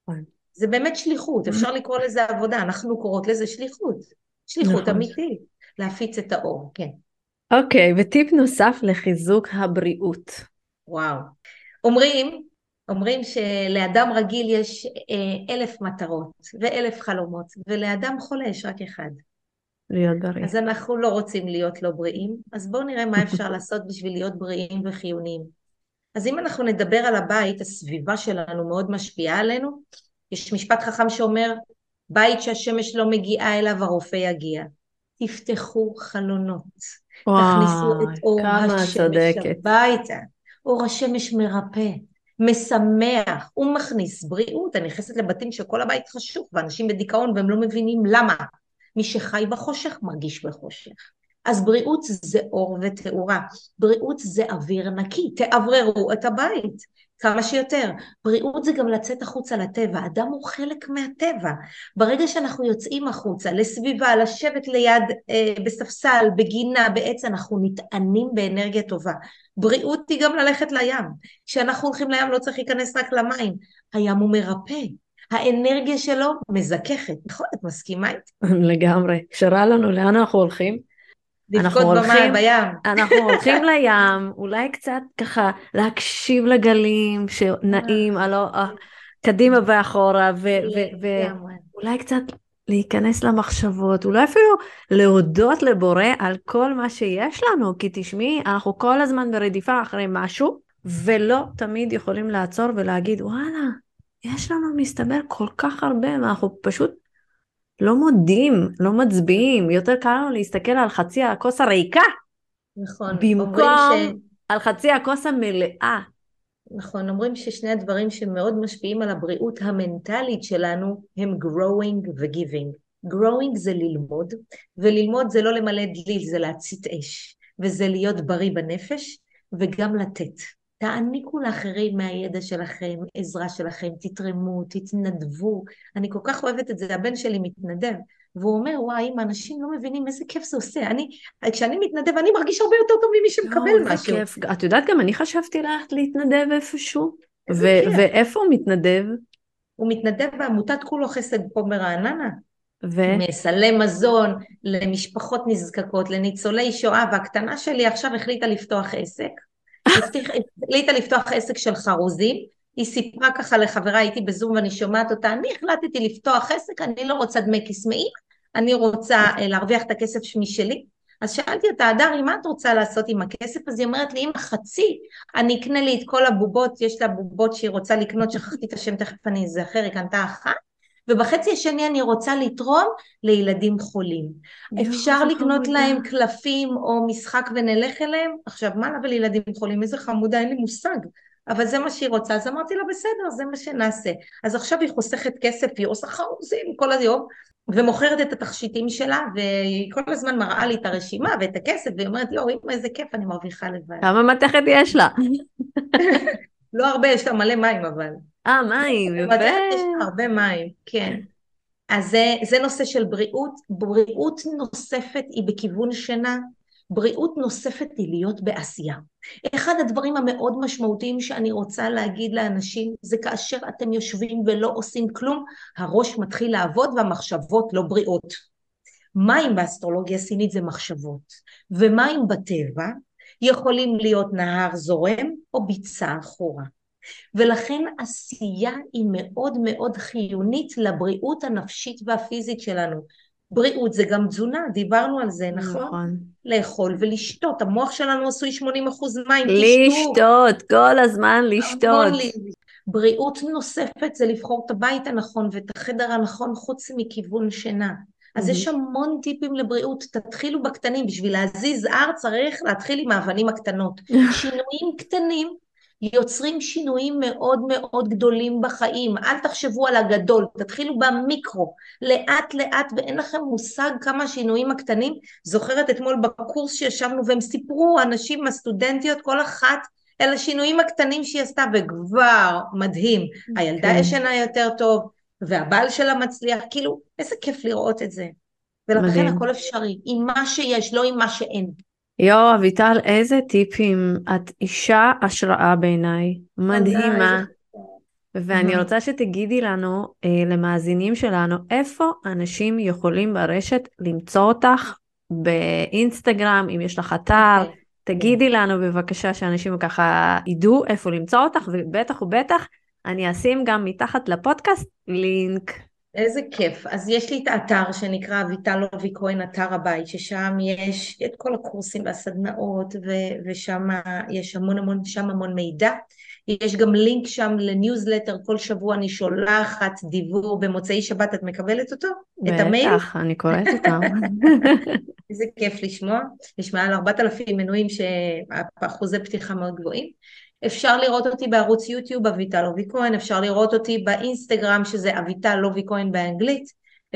נכון. זה באמת שליחות, אפשר לקרוא לזה עבודה, אנחנו קוראות לזה שליחות. שליחות נכון. אמיתית, להפיץ את האור, כן. אוקיי, וטיפ נוסף לחיזוק הבריאות. וואו. אומרים אומרים שלאדם רגיל יש אה, אלף מטרות ואלף חלומות, ולאדם חולה יש רק אחד. להיות בריא. אז אנחנו לא רוצים להיות לא בריאים, אז בואו נראה מה אפשר <laughs> לעשות בשביל להיות בריאים וחיוניים. אז אם אנחנו נדבר על הבית, הסביבה שלנו מאוד משפיעה עלינו. יש משפט חכם שאומר, בית שהשמש לא מגיעה אליו, הרופא יגיע. תפתחו חלונות. וואי, תכניסו את אור השמש הביתה. אור השמש מרפא. משמח, הוא מכניס בריאות, אני נכנסת לבתים שכל הבית חשוך ואנשים בדיכאון והם לא מבינים למה. מי שחי בחושך מרגיש בחושך. אז בריאות זה אור ותאורה, בריאות זה אוויר נקי, תאווררו את הבית כמה שיותר. בריאות זה גם לצאת החוצה לטבע, אדם הוא חלק מהטבע. ברגע שאנחנו יוצאים החוצה, לסביבה, לשבת ליד, אה, בספסל, בגינה, בעץ, אנחנו נטענים באנרגיה טובה. בריאות היא גם ללכת לים. כשאנחנו הולכים לים לא צריך להיכנס רק למים, הים הוא מרפא. האנרגיה שלו מזככת, נכון? את מסכימה איתי? לגמרי. קשרה לנו לאן אנחנו הולכים. לבכות במים, בים. אנחנו <laughs> הולכים לים, אולי קצת ככה להקשיב לגלים שנעים, הלא, אה, קדימה ואחורה, ואולי קצת להיכנס למחשבות, אולי אפילו להודות לבורא על כל מה שיש לנו, כי תשמעי, אנחנו כל הזמן ברדיפה אחרי משהו, ולא תמיד יכולים לעצור ולהגיד, וואלה, יש לנו מסתבר כל כך הרבה, ואנחנו פשוט לא מודים, לא מצביעים, יותר קל לנו להסתכל על חצי הכוס הריקה. נכון. במקום ש... על חצי הכוס המלאה. נכון, אומרים ששני הדברים שמאוד משפיעים על הבריאות המנטלית שלנו הם growing ו-giving. growing זה ללמוד, וללמוד זה לא למלא דליל, זה להצית אש, וזה להיות בריא בנפש, וגם לתת. תעניקו לאחרים מהידע שלכם, עזרה שלכם, תתרמו, תתנדבו. אני כל כך אוהבת את זה, הבן שלי מתנדב, והוא אומר, וואי, אם אנשים לא מבינים איזה כיף זה עושה. אני, כשאני מתנדב, אני מרגיש הרבה יותר טוב ממי שמקבל לא, משהו. כיף. את יודעת, גם אני חשבתי ללכת להתנדב איפשהו. ו- ואיפה הוא מתנדב? הוא מתנדב בעמותת כולו חסד פה ברעננה. ו? מסלי מזון למשפחות נזקקות, לניצולי שואה, והקטנה שלי עכשיו החליטה לפתוח עסק. החליטה לפתוח עסק של חרוזים, היא סיפרה ככה לחברה, הייתי בזום ואני שומעת אותה, אני החלטתי לפתוח עסק, אני לא רוצה דמי כיס אני רוצה אה, להרוויח את הכסף משלי. אז שאלתי אותה, הדרי, מה את רוצה לעשות עם הכסף? אז היא אומרת לי, אם חצי, אני אקנה לי את כל הבובות, יש לה בובות שהיא רוצה לקנות, שכחתי את השם, תכף אני אזכר, היא קנתה אחת, ובחצי השני אני רוצה לתרום לילדים חולים. אפשר לקנות להם קלפים או משחק ונלך אליהם? עכשיו, מה לה ולילדים חולים? איזה חמודה, אין לי מושג. אבל זה מה שהיא רוצה, אז אמרתי לה בסדר, זה מה שנעשה. אז עכשיו היא חוסכת כסף, היא עושה חרוזים כל היום, ומוכרת את התכשיטים שלה, והיא כל הזמן מראה לי את הרשימה ואת הכסף, והיא אומרת, יואו, איזה כיף, אני מרוויחה לבד. כמה מתכת יש לה? <laughs> לא הרבה, יש לה מלא מים אבל. אה, מים, יפה. יש לה הרבה מים, כן. אז זה, זה נושא של בריאות. בריאות נוספת היא בכיוון שינה, בריאות נוספת היא להיות בעשייה. אחד הדברים המאוד משמעותיים שאני רוצה להגיד לאנשים זה כאשר אתם יושבים ולא עושים כלום, הראש מתחיל לעבוד והמחשבות לא בריאות. מים באסטרולוגיה סינית זה מחשבות, ומים בטבע יכולים להיות נהר זורם או ביצה אחורה. ולכן עשייה היא מאוד מאוד חיונית לבריאות הנפשית והפיזית שלנו. בריאות זה גם תזונה, דיברנו על זה, נכון? נכון. לאכול ולשתות, המוח שלנו עשוי 80% מים, לשתות, כל הזמן לשתות. בריאות נוספת זה לבחור את הבית הנכון ואת החדר הנכון חוץ מכיוון שינה. אז יש המון טיפים לבריאות, תתחילו בקטנים, בשביל להזיז הר צריך להתחיל עם האבנים הקטנות. <laughs> שינויים קטנים יוצרים שינויים מאוד מאוד גדולים בחיים. אל תחשבו על הגדול, תתחילו במיקרו, לאט לאט, ואין לכם מושג כמה השינויים הקטנים. זוכרת אתמול בקורס שישבנו והם סיפרו, אנשים, הסטודנטיות, כל אחת, אלה השינויים הקטנים שהיא עשתה, וכבר מדהים. הילדה כן. ישנה יותר טוב, והבעל שלה מצליח, כאילו, איזה כיף לראות את זה. ולכן מדהים. הכל אפשרי, עם מה שיש, לא עם מה שאין. יואו, אביטל, איזה טיפים. את אישה השראה בעיניי, מדהימה. ואני רוצה שתגידי לנו, אה, למאזינים שלנו, איפה אנשים יכולים ברשת למצוא אותך באינסטגרם, אם יש לך אתר. אוקיי. תגידי לנו בבקשה שאנשים ככה ידעו איפה למצוא אותך, ובטח ובטח אני אשים גם מתחת לפודקאסט לינק. איזה כיף. אז יש לי את האתר שנקרא אביטל לובי כהן, אתר הבית, ששם יש את כל הקורסים והסדנאות, ו- ושם יש המון המון, שם המון מידע. יש גם לינק שם לניוזלטר, כל שבוע אני שולחת דיוור במוצאי שבת, את מקבלת אותו? בטח, את המייל? בטח, אני קוראת <laughs> אותם. איזה כיף לשמוע. יש מעל 4,000 מנויים שאחוזי פתיחה מאוד גבוהים. אפשר לראות אותי בערוץ יוטיוב אביטל לוביא כהן, אפשר לראות אותי באינסטגרם שזה אביטל לוביא כהן באנגלית,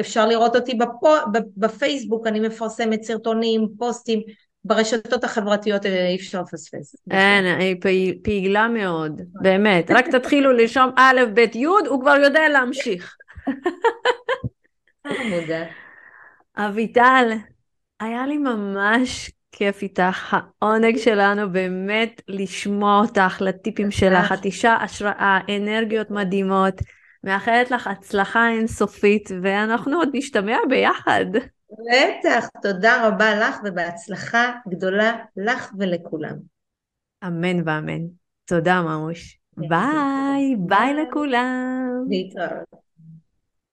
אפשר לראות אותי בפו, בפייסבוק, אני מפרסמת סרטונים, פוסטים, ברשתות החברתיות אה, אי אפשר לפספס. אין, היא פעילה מאוד, באמת. רק תתחילו לרשום א', ב', י', הוא כבר יודע להמשיך. אביטל, היה לי ממש כיף איתך, העונג שלנו באמת לשמוע אותך, לטיפים שלך, את אישה השראה, אנרגיות מדהימות, מאחלת לך הצלחה אינסופית, ואנחנו עוד נשתמע ביחד. בטח, תודה רבה לך ובהצלחה גדולה לך ולכולם. אמן ואמן. תודה ממוש. ביי, ביי לכולם. להתראות.